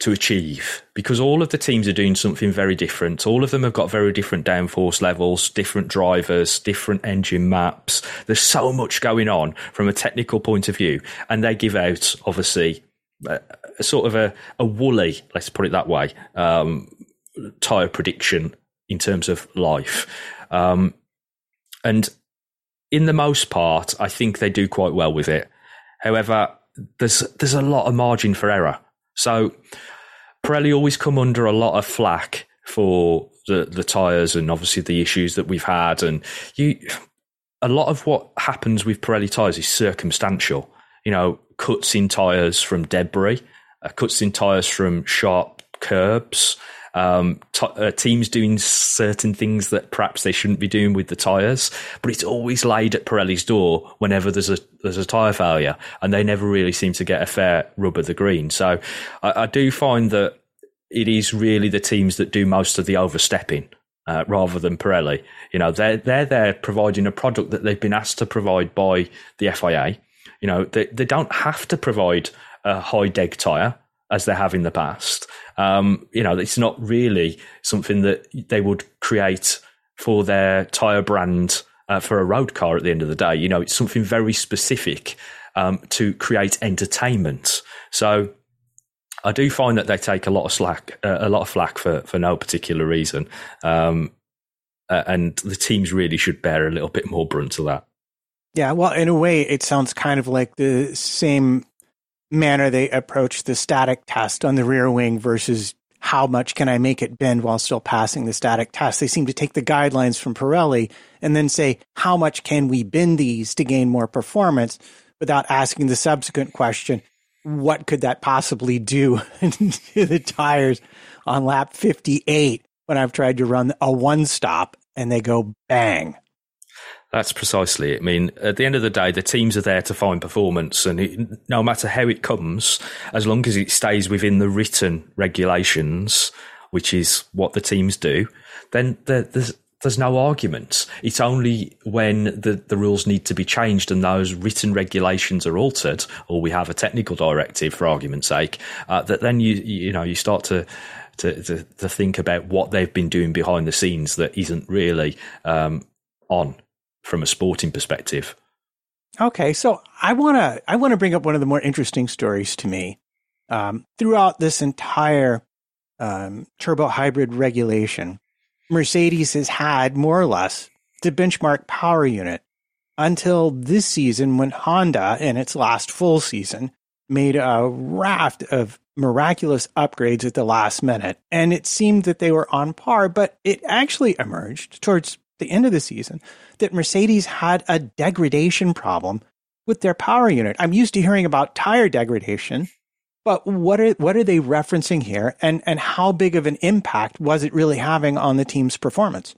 to achieve because all of the teams are doing something very different. All of them have got very different downforce levels, different drivers, different engine maps. There's so much going on from a technical point of view, and they give out obviously a, a sort of a, a woolly, let's put it that way, um, tire prediction in terms of life. Um, and in the most part, I think they do quite well with it. However, there's there's a lot of margin for error. So Pirelli always come under a lot of flack for the the tires and obviously the issues that we've had and you a lot of what happens with Pirelli tires is circumstantial. You know, cuts in tires from debris, uh, cuts in tires from sharp curbs, um, t- uh, teams doing certain things that perhaps they shouldn't be doing with the tires, but it's always laid at Pirelli's door whenever there's a there's a tire failure, and they never really seem to get a fair rub of the green. So I, I do find that it is really the teams that do most of the overstepping. Uh, rather than Pirelli, you know, they're they're there providing a product that they've been asked to provide by the FIA. You know, they they don't have to provide a high deg tire as they have in the past. Um, you know, it's not really something that they would create for their tire brand uh, for a road car at the end of the day. You know, it's something very specific um, to create entertainment. So I do find that they take a lot of slack, uh, a lot of flack for, for no particular reason. Um, uh, and the teams really should bear a little bit more brunt of that. Yeah, well, in a way, it sounds kind of like the same manner they approach the static test on the rear wing versus how much can I make it bend while still passing the static test. They seem to take the guidelines from Pirelli and then say, how much can we bend these to gain more performance without asking the subsequent question, what could that possibly do to the tires on lap 58 when I've tried to run a one stop and they go bang? That's precisely it. I mean, at the end of the day, the teams are there to find performance, and it, no matter how it comes, as long as it stays within the written regulations, which is what the teams do, then there's there's no argument. It's only when the, the rules need to be changed and those written regulations are altered, or we have a technical directive, for argument's sake, uh, that then you you know you start to to, to, to, think about what they've been doing behind the scenes that isn't really um, on from a sporting perspective. Okay, so I want to I want to bring up one of the more interesting stories to me um, throughout this entire um, turbo hybrid regulation. Mercedes has had more or less the benchmark power unit until this season when Honda, in its last full season, made a raft of miraculous upgrades at the last minute. And it seemed that they were on par, but it actually emerged towards the end of the season that Mercedes had a degradation problem with their power unit. I'm used to hearing about tire degradation, but what are what are they referencing here and and how big of an impact was it really having on the team's performance?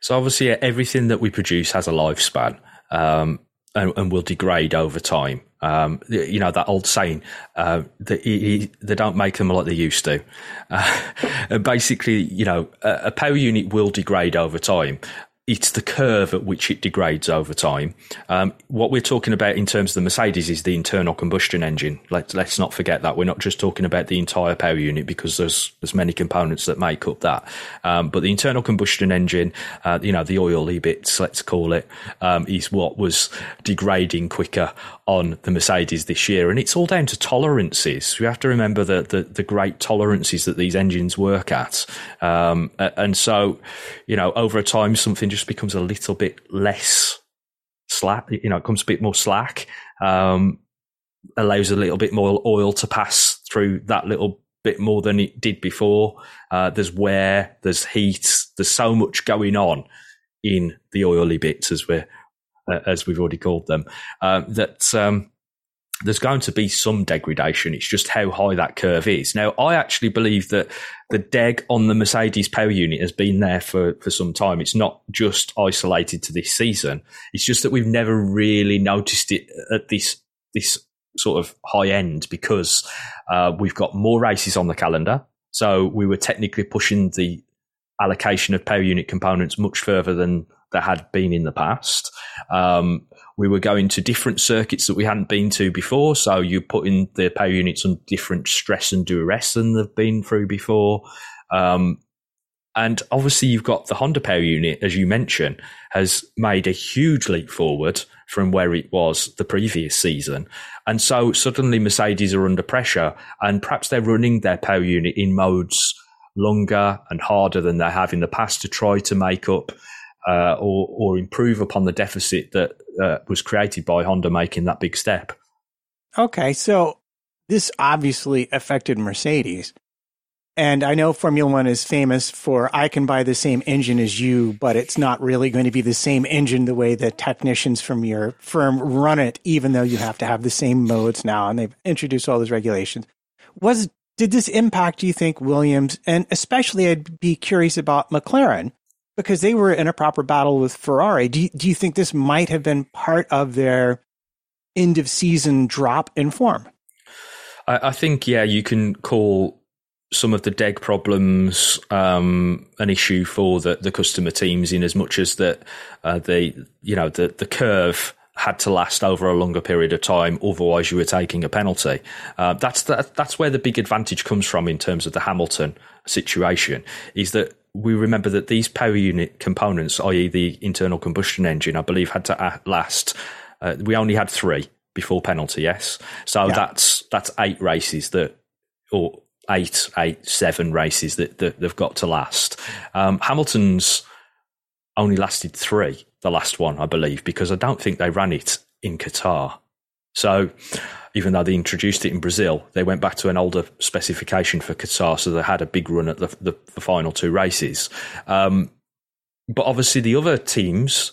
So obviously everything that we produce has a lifespan. Um, and, and, will degrade over time. Um, you know that old saying uh, that they don't make them like they used to. Uh, basically, you know, a, a, power unit will degrade over time. It's the curve at which it degrades over time. Um, what we're talking about in terms of the Mercedes is the internal combustion engine. Let, let's not forget that we're not just talking about the entire power unit because there's there's many components that make up that. Um, but the internal combustion engine, uh, you know, the oily bits, let's call it, um, is what was degrading quicker on the Mercedes this year, and it's all down to tolerances. You have to remember the the, the great tolerances that these engines work at, um, and so you know over time something just becomes a little bit less slack. You know, it comes a bit more slack. Um, allows a little bit more oil to pass through that little bit more than it did before. Uh, there's wear, there's heat, there's so much going on in the oily bits as we're as we've already called them. Um, that um, there's going to be some degradation. It's just how high that curve is. Now, I actually believe that the deg on the Mercedes power unit has been there for, for some time. It's not just isolated to this season. It's just that we've never really noticed it at this, this sort of high end because uh, we've got more races on the calendar. So we were technically pushing the allocation of power unit components much further than there had been in the past. Um, we were going to different circuits that we hadn't been to before. So you're putting the power units on different stress and duress than they've been through before. Um, and obviously, you've got the Honda power unit, as you mentioned, has made a huge leap forward from where it was the previous season. And so suddenly Mercedes are under pressure and perhaps they're running their power unit in modes longer and harder than they have in the past to try to make up uh, or, or improve upon the deficit that uh, was created by Honda making that big step. Okay, so this obviously affected Mercedes. And I know Formula One is famous for I can buy the same engine as you, but it's not really going to be the same engine the way the technicians from your firm run it, even though you have to have the same modes now. And they've introduced all those regulations. Was did this impact, do you think, Williams? And especially, I'd be curious about McLaren because they were in a proper battle with Ferrari. Do you, do you think this might have been part of their end of season drop in form? I, I think, yeah, you can call some of the deg problems um, an issue for the, the customer teams in as much as that uh, the you know the the curve had to last over a longer period of time otherwise you were taking a penalty uh, that's that, that's where the big advantage comes from in terms of the Hamilton situation is that we remember that these power unit components, i.e., the internal combustion engine, I believe had to last. Uh, we only had three before penalty. Yes, so yeah. that's that's eight races that, or eight, eight, seven races that, that they've got to last. Um, Hamilton's only lasted three, the last one, I believe, because I don't think they ran it in Qatar. So even though they introduced it in Brazil, they went back to an older specification for Qatar, so they had a big run at the, the, the final two races. Um, but obviously, the other teams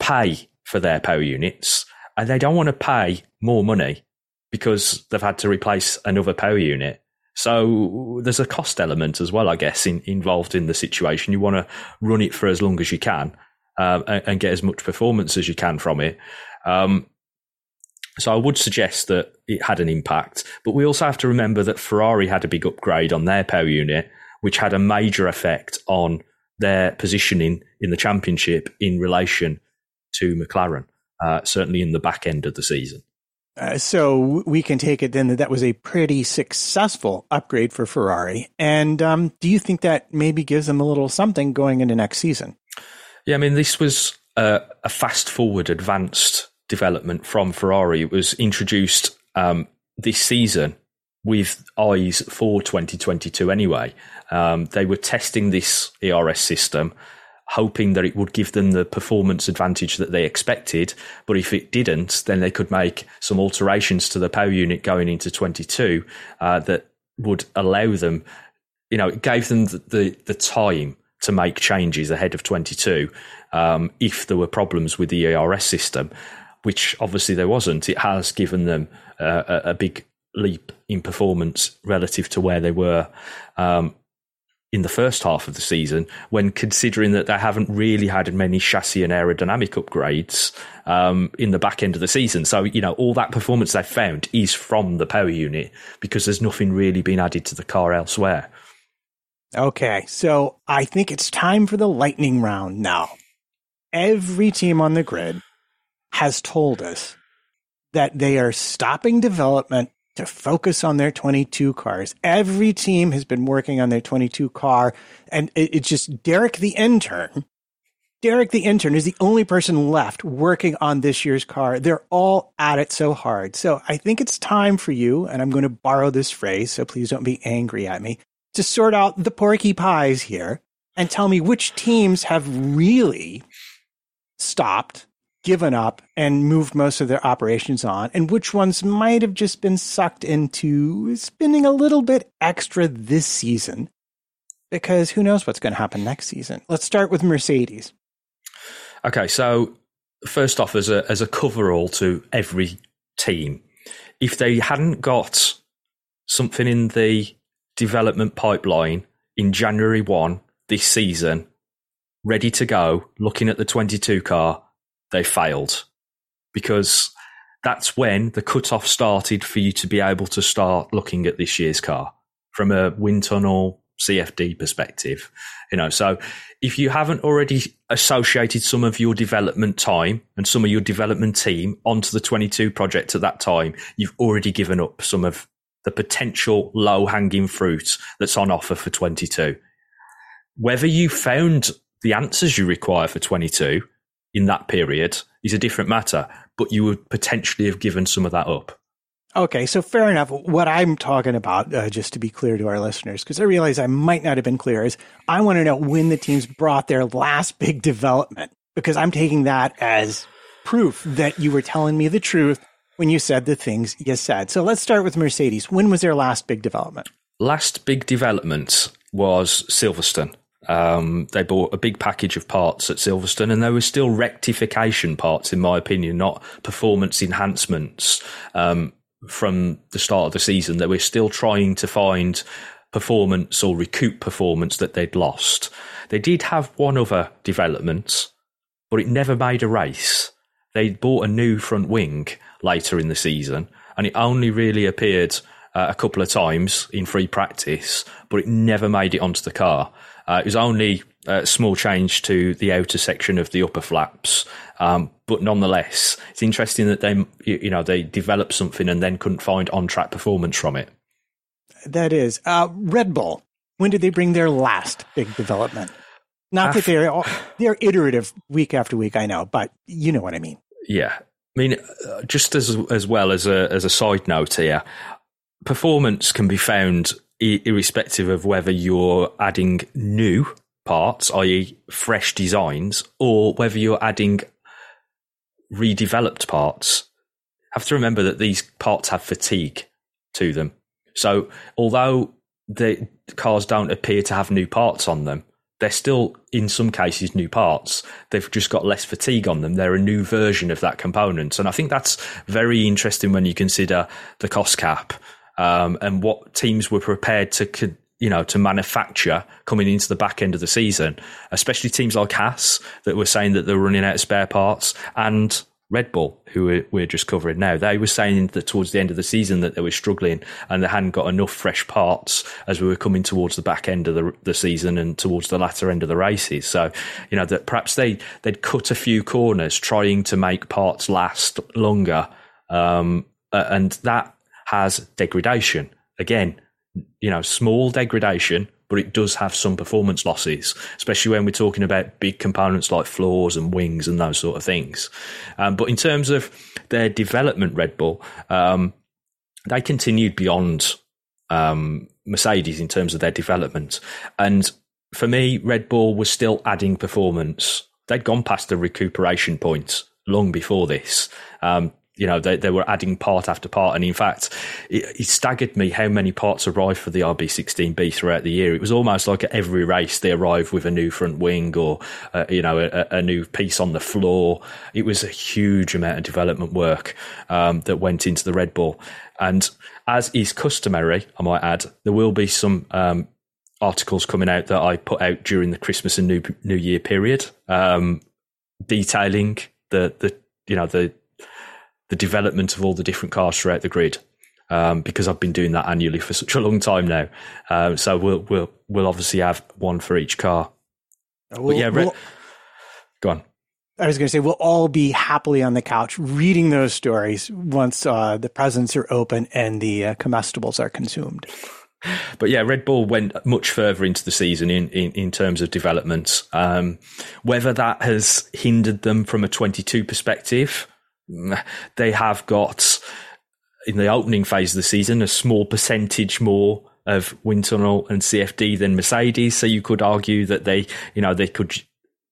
pay for their power units, and they don't want to pay more money because they've had to replace another power unit. So there's a cost element as well, I guess, in, involved in the situation. You want to run it for as long as you can uh, and, and, get as much performance as you can from it. Um, so I would suggest that it had an impact, but we also have to remember that Ferrari had a big upgrade on their power unit, which had a major effect on their positioning in the championship in relation to McLaren, uh, certainly in the back end of the season. Uh, so we can take it then that that was a pretty successful upgrade for Ferrari. And um, do you think that maybe gives them a little something going into next season? Yeah, I mean, this was a, a fast forward, advanced development from Ferrari. It was introduced um, this season with eyes for 2022 anyway. Um, they were testing this ERS system, hoping that it would give them the performance advantage that they expected. But if it didn't, then they could make some alterations to the power unit going into 22 uh, that would allow them, you know, it gave them the, the, the time to make changes ahead of 22 um, if there were problems with the ERS system which obviously there wasn't. It has given them uh, a, big leap in performance relative to where they were um, in the first half of the season, when considering that they haven't really had many chassis and aerodynamic upgrades um, in the back end of the season. So, you know, all that performance they've found is from the power unit because there's nothing really been added to the car elsewhere. Okay, so I think it's time for the lightning round now. every team on the grid has told us that they are stopping development to focus on their 22 cars. Every team has been working on their 22 car, and it's just Derek the intern. Derek the intern is the only person left working on this year's car. They're all at it so hard. So I think it's time for you, and I'm going to borrow this phrase, so please don't be angry at me, to sort out the porky pies here and tell me which teams have really stopped given up and moved most of their operations on, and which ones might have just been sucked into spending a little bit extra this season because who knows what's going to happen next season. Let's start with Mercedes. Okay, so first off, as a as a coverall to every team, if they hadn't got something in the development pipeline in January one this season, ready to go, looking at the twenty two car, they failed because that's when the cutoff started for you to be able to start looking at this year's car from a wind tunnel CFD perspective. You know, so if you haven't already associated some of your development time and some of your development team onto the 22 project at that time, you've already given up some of the potential low hanging fruit that's on offer for 22. Whether you found the answers you require for 22 in that period is a different matter, but you would potentially have given some of that up. Okay, so fair enough. What I'm talking about, uh, just to be clear to our listeners, because I realize I might not have been clear, is I want to know when the teams brought their last big development, because I'm taking that as proof that you were telling me the truth when you said the things you said. So let's start with Mercedes. When was their last big development? Last big development was Silverstone. Um, they bought a big package of parts at Silverstone, and there were still rectification parts, in my opinion, not performance enhancements um, from the start of the season. They were still trying to find performance or recoup performance that they'd lost. They did have one other development, but it never made a race. They bought a new front wing later in the season, and it only really appeared uh, a couple of times in free practice, but it never made it onto the car. Uh, it was only a small change to the outer section of the upper flaps, um, but nonetheless, it's interesting that they, you know, they developed something and then couldn't find on-track performance from it. That is uh, Red Bull. When did they bring their last big development? Not that they're they're iterative week after week. I know, but you know what I mean. Yeah, I mean, uh, just as as well as a as a side note here, performance can be found irrespective of whether you're adding new parts, i.e., fresh designs, or whether you're adding redeveloped parts. Have to remember that these parts have fatigue to them. So, although the cars don't appear to have new parts on them, they're still, in some cases, new parts. They've just got less fatigue on them. They're a new version of that component. And I think that's very interesting when you consider the cost cap um, and what teams were prepared to you know to manufacture coming into the back end of the season, especially teams like Haas that were saying that they're running out of spare parts and. Red Bull, who we're just covering now, they were saying that towards the end of the season that they were struggling and they hadn't got enough fresh parts as we were coming towards the back end of the, the season and towards the latter end of the races. So, you know, that perhaps they, they'd cut a few corners trying to make parts last longer. Um, and that has degradation. Again, you know, small degradation, but it does have some performance losses, especially when we're talking about big components like floors and wings and those sort of things. Um, but in terms of their development, Red Bull, um, they continued beyond um, Mercedes in terms of their development. And for me, Red Bull was still adding performance. They'd gone past the recuperation point long before this. Um, you know, they, they were adding part after part. And in fact, it, it, staggered me how many parts arrived for the RB16B throughout the year. It was almost like at every race they arrived with a new front wing or, uh, you know, a, a, new piece on the floor. It was a huge amount of development work um, that went into the Red Bull. And as is customary, I might add, there will be some um, articles coming out that I put out during the Christmas and New New Year period, um, detailing the the you know the the development of all the different cars throughout the grid. Um, because I've been doing that annually for such a long time now. Um, so we'll we'll we'll obviously have one for each car. Uh, we'll, but yeah, we'll, go on. I was going to say we'll all be happily on the couch reading those stories once uh, the presents are open and the uh, comestibles are consumed. But yeah, Red Bull went much further into the season in, in, in terms of development. Um, whether that has hindered them from a 22 perspective, they have got in the opening phase of the season a small percentage more of wind tunnel and CFD than Mercedes. So you could argue that they, you know, they could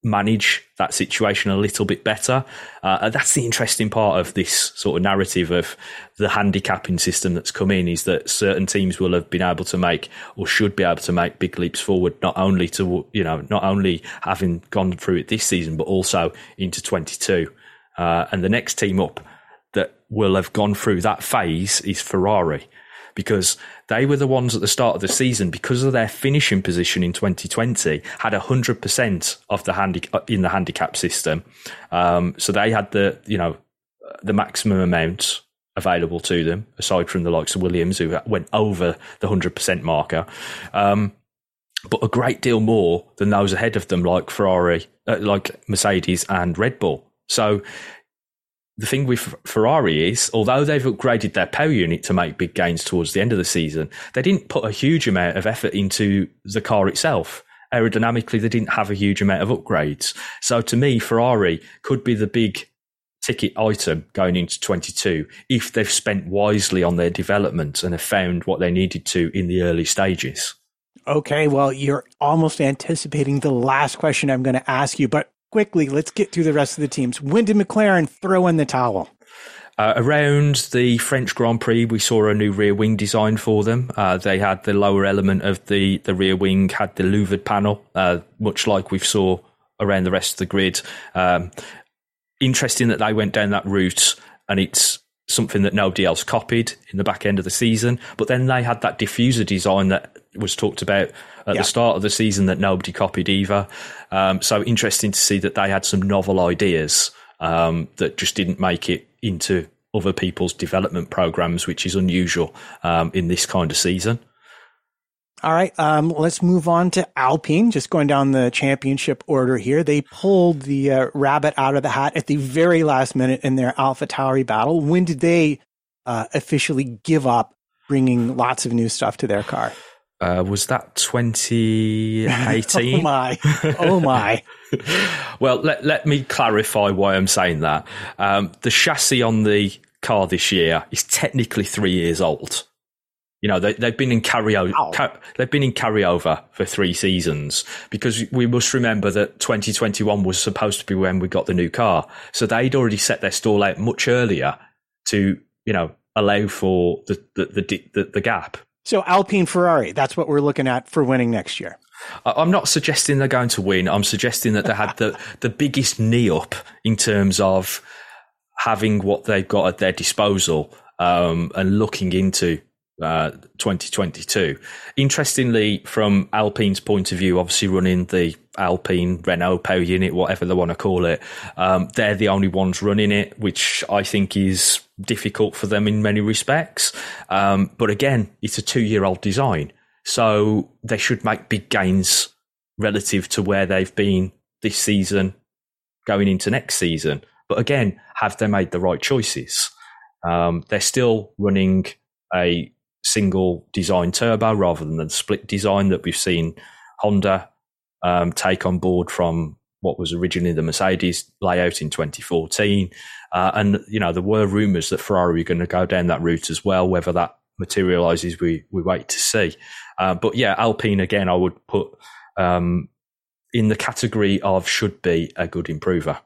manage that situation a little bit better. Uh, that's the interesting part of this sort of narrative of the handicapping system that's come in is that certain teams will have been able to make or should be able to make big leaps forward, not only to, you know, not only having gone through it this season, but also into 22. Uh, and the next team up that will have gone through that phase is Ferrari because they were the ones at the start of the season because of their finishing position in 2020 had 100% of the handi- uh, in the handicap system. Um, so they had the, you know, the maximum amount available to them aside from the likes of Williams who went over the 100% marker. Um, but a great deal more than those ahead of them like Ferrari, uh, like Mercedes and Red Bull. So the thing with Ferrari is, although they've upgraded their power unit to make big gains towards the end of the season, they didn't put a huge amount of effort into the car itself. Aerodynamically, they didn't have a huge amount of upgrades. So to me, Ferrari could be the big ticket item going into 22 if they've spent wisely on their development and have found what they needed to in the early stages. Okay, well, you're almost anticipating the last question I'm going to ask you, but quickly, let's get through the rest of the teams. When did McLaren throw in the towel? Uh, around the French Grand Prix, we saw a new rear wing design for them. Uh, they had the lower element of the, the rear wing had the louvered panel, uh, much like we saw around the rest of the grid. Um, interesting that they went down that route, and it's something that nobody else copied in the back end of the season. But then they had that diffuser design that was talked about at yeah. the start of the season that nobody copied either. Um, so interesting to see that they had some novel ideas um, that just didn't make it into other people's development programs, which is unusual um, in this kind of season. All right, um, let's move on to Alpine. Just going down the championship order here, they pulled the uh, rabbit out of the hat at the very last minute in their AlphaTauri battle. When did they uh, officially give up bringing lots of new stuff to their car? Uh, was that 2018? oh my. Oh my. well, let, let me clarify why I'm saying that. Um, the chassis on the car this year is technically three years old. You know, they, have been in carryover. Car, they've been in carryover for three seasons because we must remember that 2021 was supposed to be when we got the new car. So they'd already set their stall out much earlier to, you know, allow for the, the, the, the, the gap so Alpine Ferrari, that's what we're looking at for winning next year. I'm not suggesting they're going to win. I'm suggesting that they had the, the biggest knee up in terms of having what they've got at their disposal um, and looking into uh, 2022. Interestingly, from Alpine's point of view, obviously running the Alpine Renault power unit, whatever they want to call it, um, they're the only ones running it, which I think is difficult for them in many respects. Um, but again, it's a two year old design. So they should make big gains relative to where they've been this season going into next season. But again, have they made the right choices? Um, they're still running a single design turbo rather than the split design that we've seen Honda um, take on board from what was originally the Mercedes layout in 2014. Uh, and, you know, there were rumours that Ferrari were going to go down that route as well. Whether that materialises, we, we wait to see. Uh, but yeah, Alpine, again, I would put um, in the category of should be a good improver.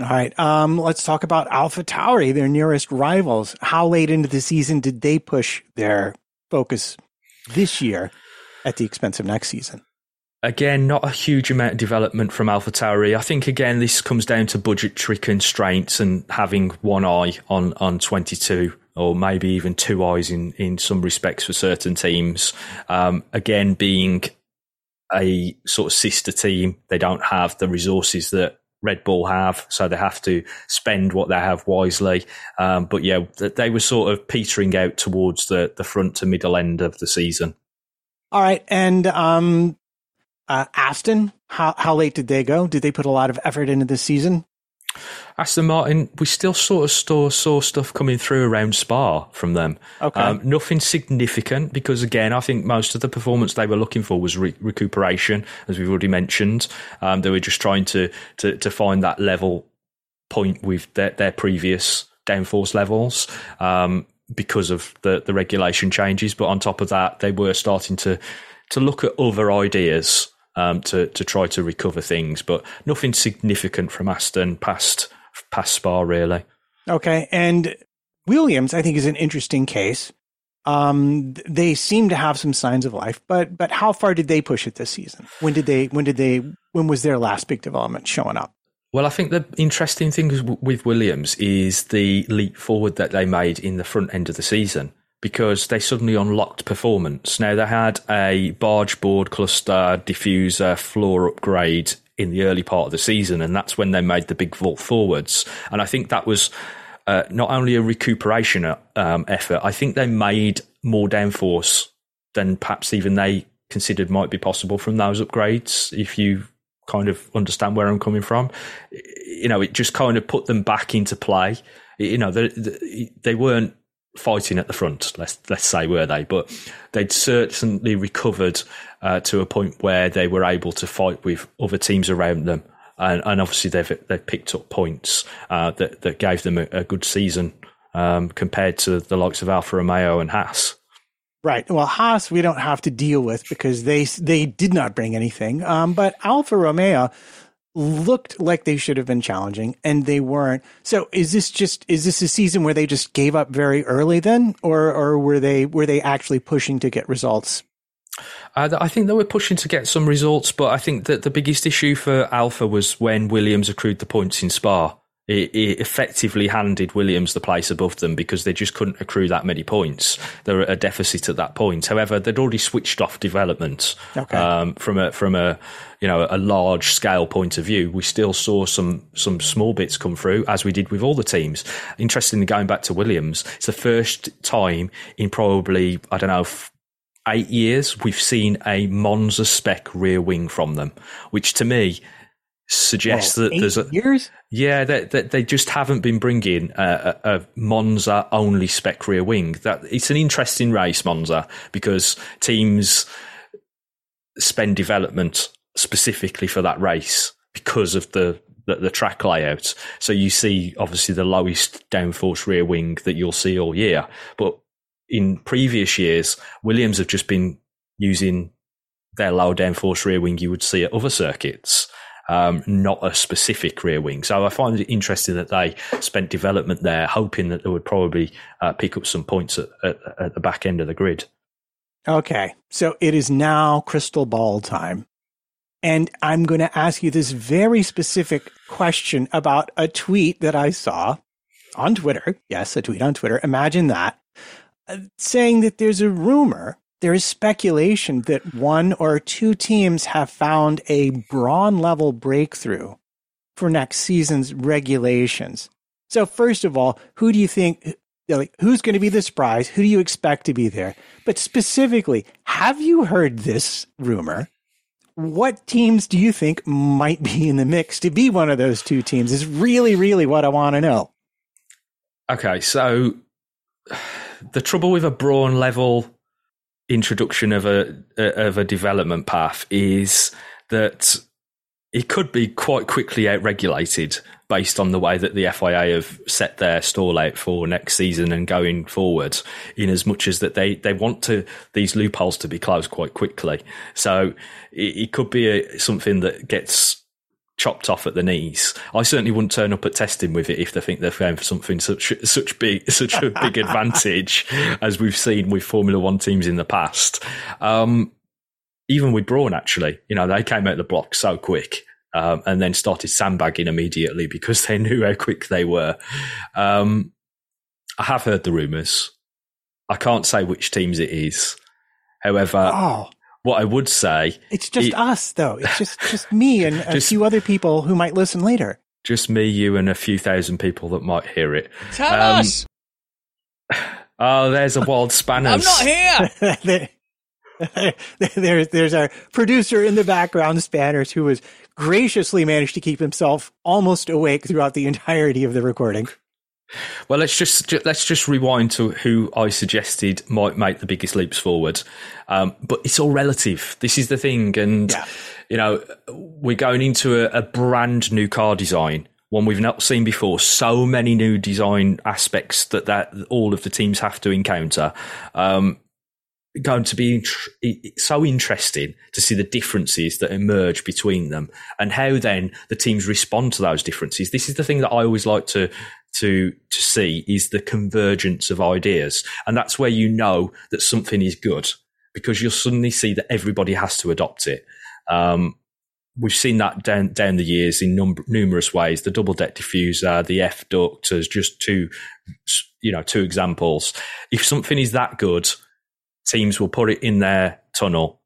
All right. Um, let's talk about AlphaTauri, their nearest rivals. How late into the season did they push their focus this year at the expense of next season? Again, not a huge amount of development from AlphaTauri. I think again this comes down to budgetary constraints and having one eye on on 22 or maybe even two eyes in in some respects for certain teams. Um, again, being a sort of sister team, they don't have the resources that Red Bull have, so they have to spend what they have wisely. Um, but yeah, they were sort of petering out towards the the front to middle end of the season. All right, and um, uh, Aston, how how late did they go? Did they put a lot of effort into this season? Aston Martin, we still sort of saw, saw stuff coming through around Spa from them. Okay. Um, nothing significant because, again, I think most of the performance they were looking for was re- recuperation, as we've already mentioned. Um, they were just trying to, to, to find that level point with their, their previous downforce levels. Um, because of the, the regulation changes, but on top of that, they were starting to to look at other ideas um, to to try to recover things, but nothing significant from Aston past past Spa really. Okay, and Williams, I think, is an interesting case. Um, they seem to have some signs of life, but but how far did they push it this season? When did they? When did they? When was their last big development showing up? Well, I think the interesting thing with Williams is the leap forward that they made in the front end of the season because they suddenly unlocked performance. Now, they had a barge board cluster diffuser floor upgrade in the early part of the season, and that's when they made the big vault forwards. And I think that was uh, not only a recuperation um, effort, I think they made more downforce than perhaps even they considered might be possible from those upgrades. If you kind of understand where I'm coming from. You know, it just kind of put them back into play. You know, they, they weren't fighting at the front, let's let's say, were they? But they'd certainly recovered uh, to a point where they were able to fight with other teams around them, and, and obviously they've they've picked up points uh, that that gave them a, a good season um, compared to the likes of Alfa Romeo and Haas. Right. Well, Haas we don't have to deal with because they they did not bring anything. Um, but Alfa Romeo looked like they should have been challenging and they weren't. So is this just is this a season where they just gave up very early then, or or were they were they actually pushing to get results? Uh, I think they were pushing to get some results, but I think that the biggest issue for Alfa was when Williams accrued the points in Spa it, it, effectively handed Williams the place above them because they just couldn't accrue that many points. They were at a deficit at that point. However, they'd already switched off development okay. um, from a from a you know a large scale point of view. We still saw some some small bits come through as we did with all the teams. Interestingly, going back to Williams, it's the first time in probably I don't know eight years we've seen a Monza spec rear wing from them, which to me suggests that there's a years. Yeah, that they, they, just haven't been bringing a, a, a, Monza only spec rear wing. That it's an interesting race, Monza, because teams spend development specifically for that race because of the, the, the track layout. So you see, obviously, the lowest downforce rear wing that you'll see all year. But in previous years, Williams have just been using their low downforce rear wing you would see at other circuits um, not a specific rear wing. So I find it interesting that they spent development there, hoping that they would probably uh, pick up some points at, at, at the back end of the grid. Okay, so it is now crystal ball time. And I'm going to ask you this very specific question about a tweet that I saw on Twitter. Yes, a tweet on Twitter. Imagine that. Uh, saying that there's a rumor there is speculation that one or two teams have found a Brawn level breakthrough for next season's regulations. So, first of all, who do you think, like, who's going to be the surprise? Who do you expect to be there? But specifically, have you heard this rumor? What teams do you think might be in the mix to be one of those two teams? Is really, really what I want to know. Okay, so the trouble with a Brawn level introduction of a of a development path is that it could be quite quickly out regulated based on the way that the FIA have set their stall out for next season and going forward, in as much as that they, they want to these loopholes to be closed quite quickly. So it, it could be a, something that gets chopped off at the knees. I certainly wouldn't turn up at testing with it if they think they're going for something such such big such a big advantage as we've seen with Formula One teams in the past. Um, even with Brawn, actually, you know, they came out the block so quick. Um, and then started sandbagging immediately because they knew how quick they were. Um, I have heard the rumours. I can't say which teams it is. However, oh. What I would say, it's just it, us though. It's just just me and just, a few other people who might listen later. Just me, you, and a few thousand people that might hear it. Tell um, us. Oh, there's a wild spanner. I'm not here. there's there's our producer in the background, Spanners, who has graciously managed to keep himself almost awake throughout the entirety of the recording. Well, let's just let's just rewind to who I suggested might make the biggest leaps forward. Um, but it's all relative. This is the thing, and yeah. you know we're going into a, a, brand new car design, one we've not seen before. So many new design aspects that that all of the teams have to encounter. Um, going to be so interesting to see the differences that emerge between them and how then the teams respond to those differences. This is the thing that I always like to to to see is the convergence of ideas, and that's where you know that something is good because you'll suddenly see that everybody has to adopt it. Um, we've seen that down down the years in number, numerous ways. The double deck diffuser, the F duct, as just two you know two examples. If something is that good teams will put it in their tunnel,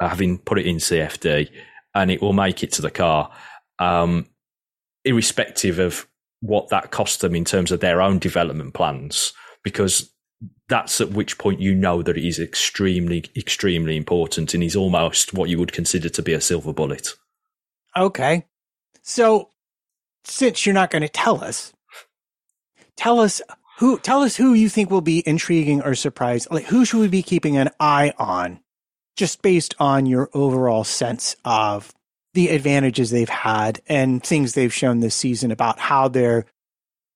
uh, having put it in CFD, and it will make it to the car, um, irrespective of what that cost them in terms of their own development plans, because that's at which point you know that it is extremely, extremely important and is almost what you would consider to be a silver bullet. Okay. So, since you're not going to tell us, tell us who tell us who you think will be intriguing or surprised. Like who should we be keeping an eye on, just based on your overall sense of the advantages they've had and things they've shown this season about how their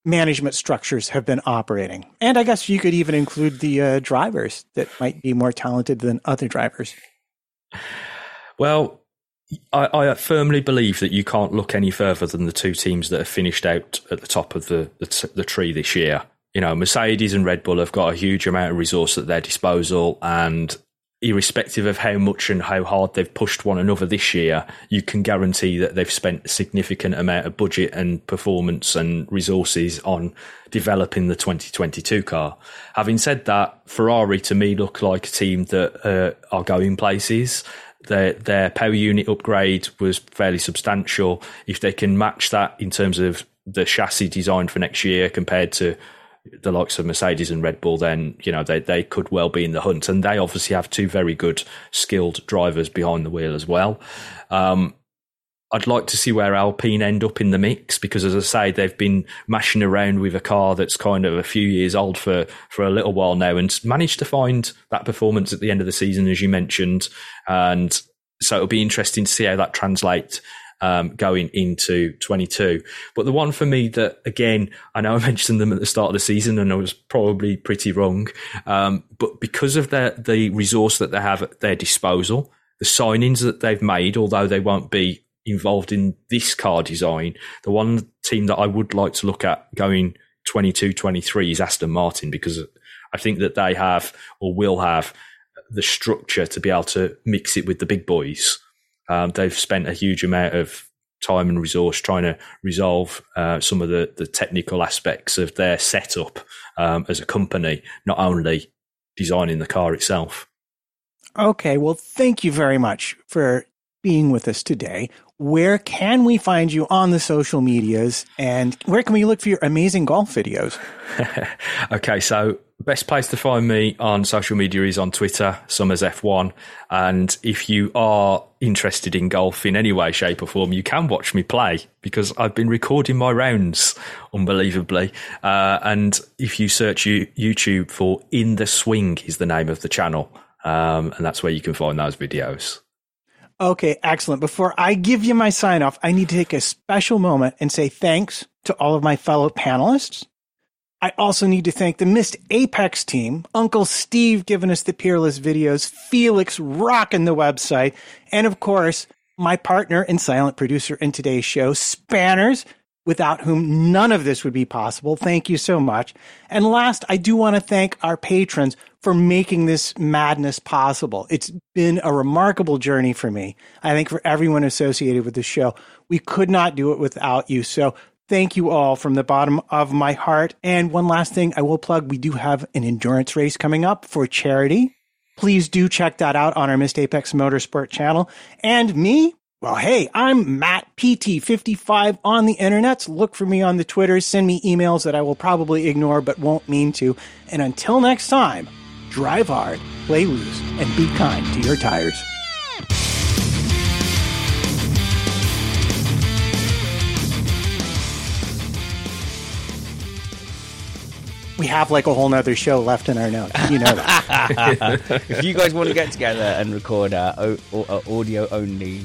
management structures have been operating. And I guess you could even include the uh, drivers that might be more talented than other drivers. Well, I, I, firmly believe that you can't look any further than the two teams that have finished out at the top of the, the, the tree this year you know, Mercedes and Red Bull have got a huge amount of resource at their disposal, and irrespective of how much and how hard they've pushed one another this year, you can guarantee that they've spent a significant amount of budget and performance and resources on developing the 2022 car. Having said that, Ferrari to me look like a team that uh, are going places. Their their power unit upgrade was fairly substantial. If they can match that in terms of the chassis design for next year compared to the likes of Mercedes and Red Bull, then you know they they could well be in the hunt, and they obviously have two very good, skilled drivers behind the wheel as well. Um, I'd like to see where Alpine end up in the mix because, as I say, they've been mashing around with a car that's kind of a few years old for for a little while now, and managed to find that performance at the end of the season, as you mentioned, and so it'll be interesting to see how that translates um, going into 22. But the one for me that, again, I know I mentioned them at the start of the season and I was probably pretty wrong. Um, but because of the, the resource that they have at their disposal, the signings that they've made, although they won't be involved in this car design, the one team that I would like to look at going 22 23 is Aston Martin because I think that they have or will have the structure to be able to mix it with the big boys. Um, they've spent a huge amount of time and resource trying to resolve uh, some of the, the technical aspects of their setup um, as a company, not only designing the car itself. Okay, well, thank you very much for being with us today. Where can we find you on the social medias and where can we look for your amazing golf videos? okay, so best place to find me on social media is on Twitter, Somers F1. And if you are interested in golf in any way, shape, or form, you can watch me play because I've been recording my rounds unbelievably. Uh, and if you search YouTube for In the Swing, is the name of the channel. Um, and that's where you can find those videos. Okay, excellent. Before I give you my sign off, I need to take a special moment and say thanks to all of my fellow panelists. I also need to thank the Missed Apex team, Uncle Steve giving us the peerless videos, Felix rocking the website, and of course, my partner and silent producer in today's show, Spanners, without whom none of this would be possible. Thank you so much. And last, I do want to thank our patrons for making this madness possible. It's been a remarkable journey for me. I think for everyone associated with the show, we could not do it without you. So thank you all from the bottom of my heart. And one last thing I will plug, we do have an endurance race coming up for charity. Please do check that out on our Missed Apex Motorsport channel. And me, well, hey, I'm Matt PT55 on the internet. Look for me on the Twitter. Send me emails that I will probably ignore but won't mean to. And until next time, drive hard, play loose, and be kind to your tires. We have like a whole nother show left in our notes. You know that. if you guys want to get together and record uh, o- a uh, audio only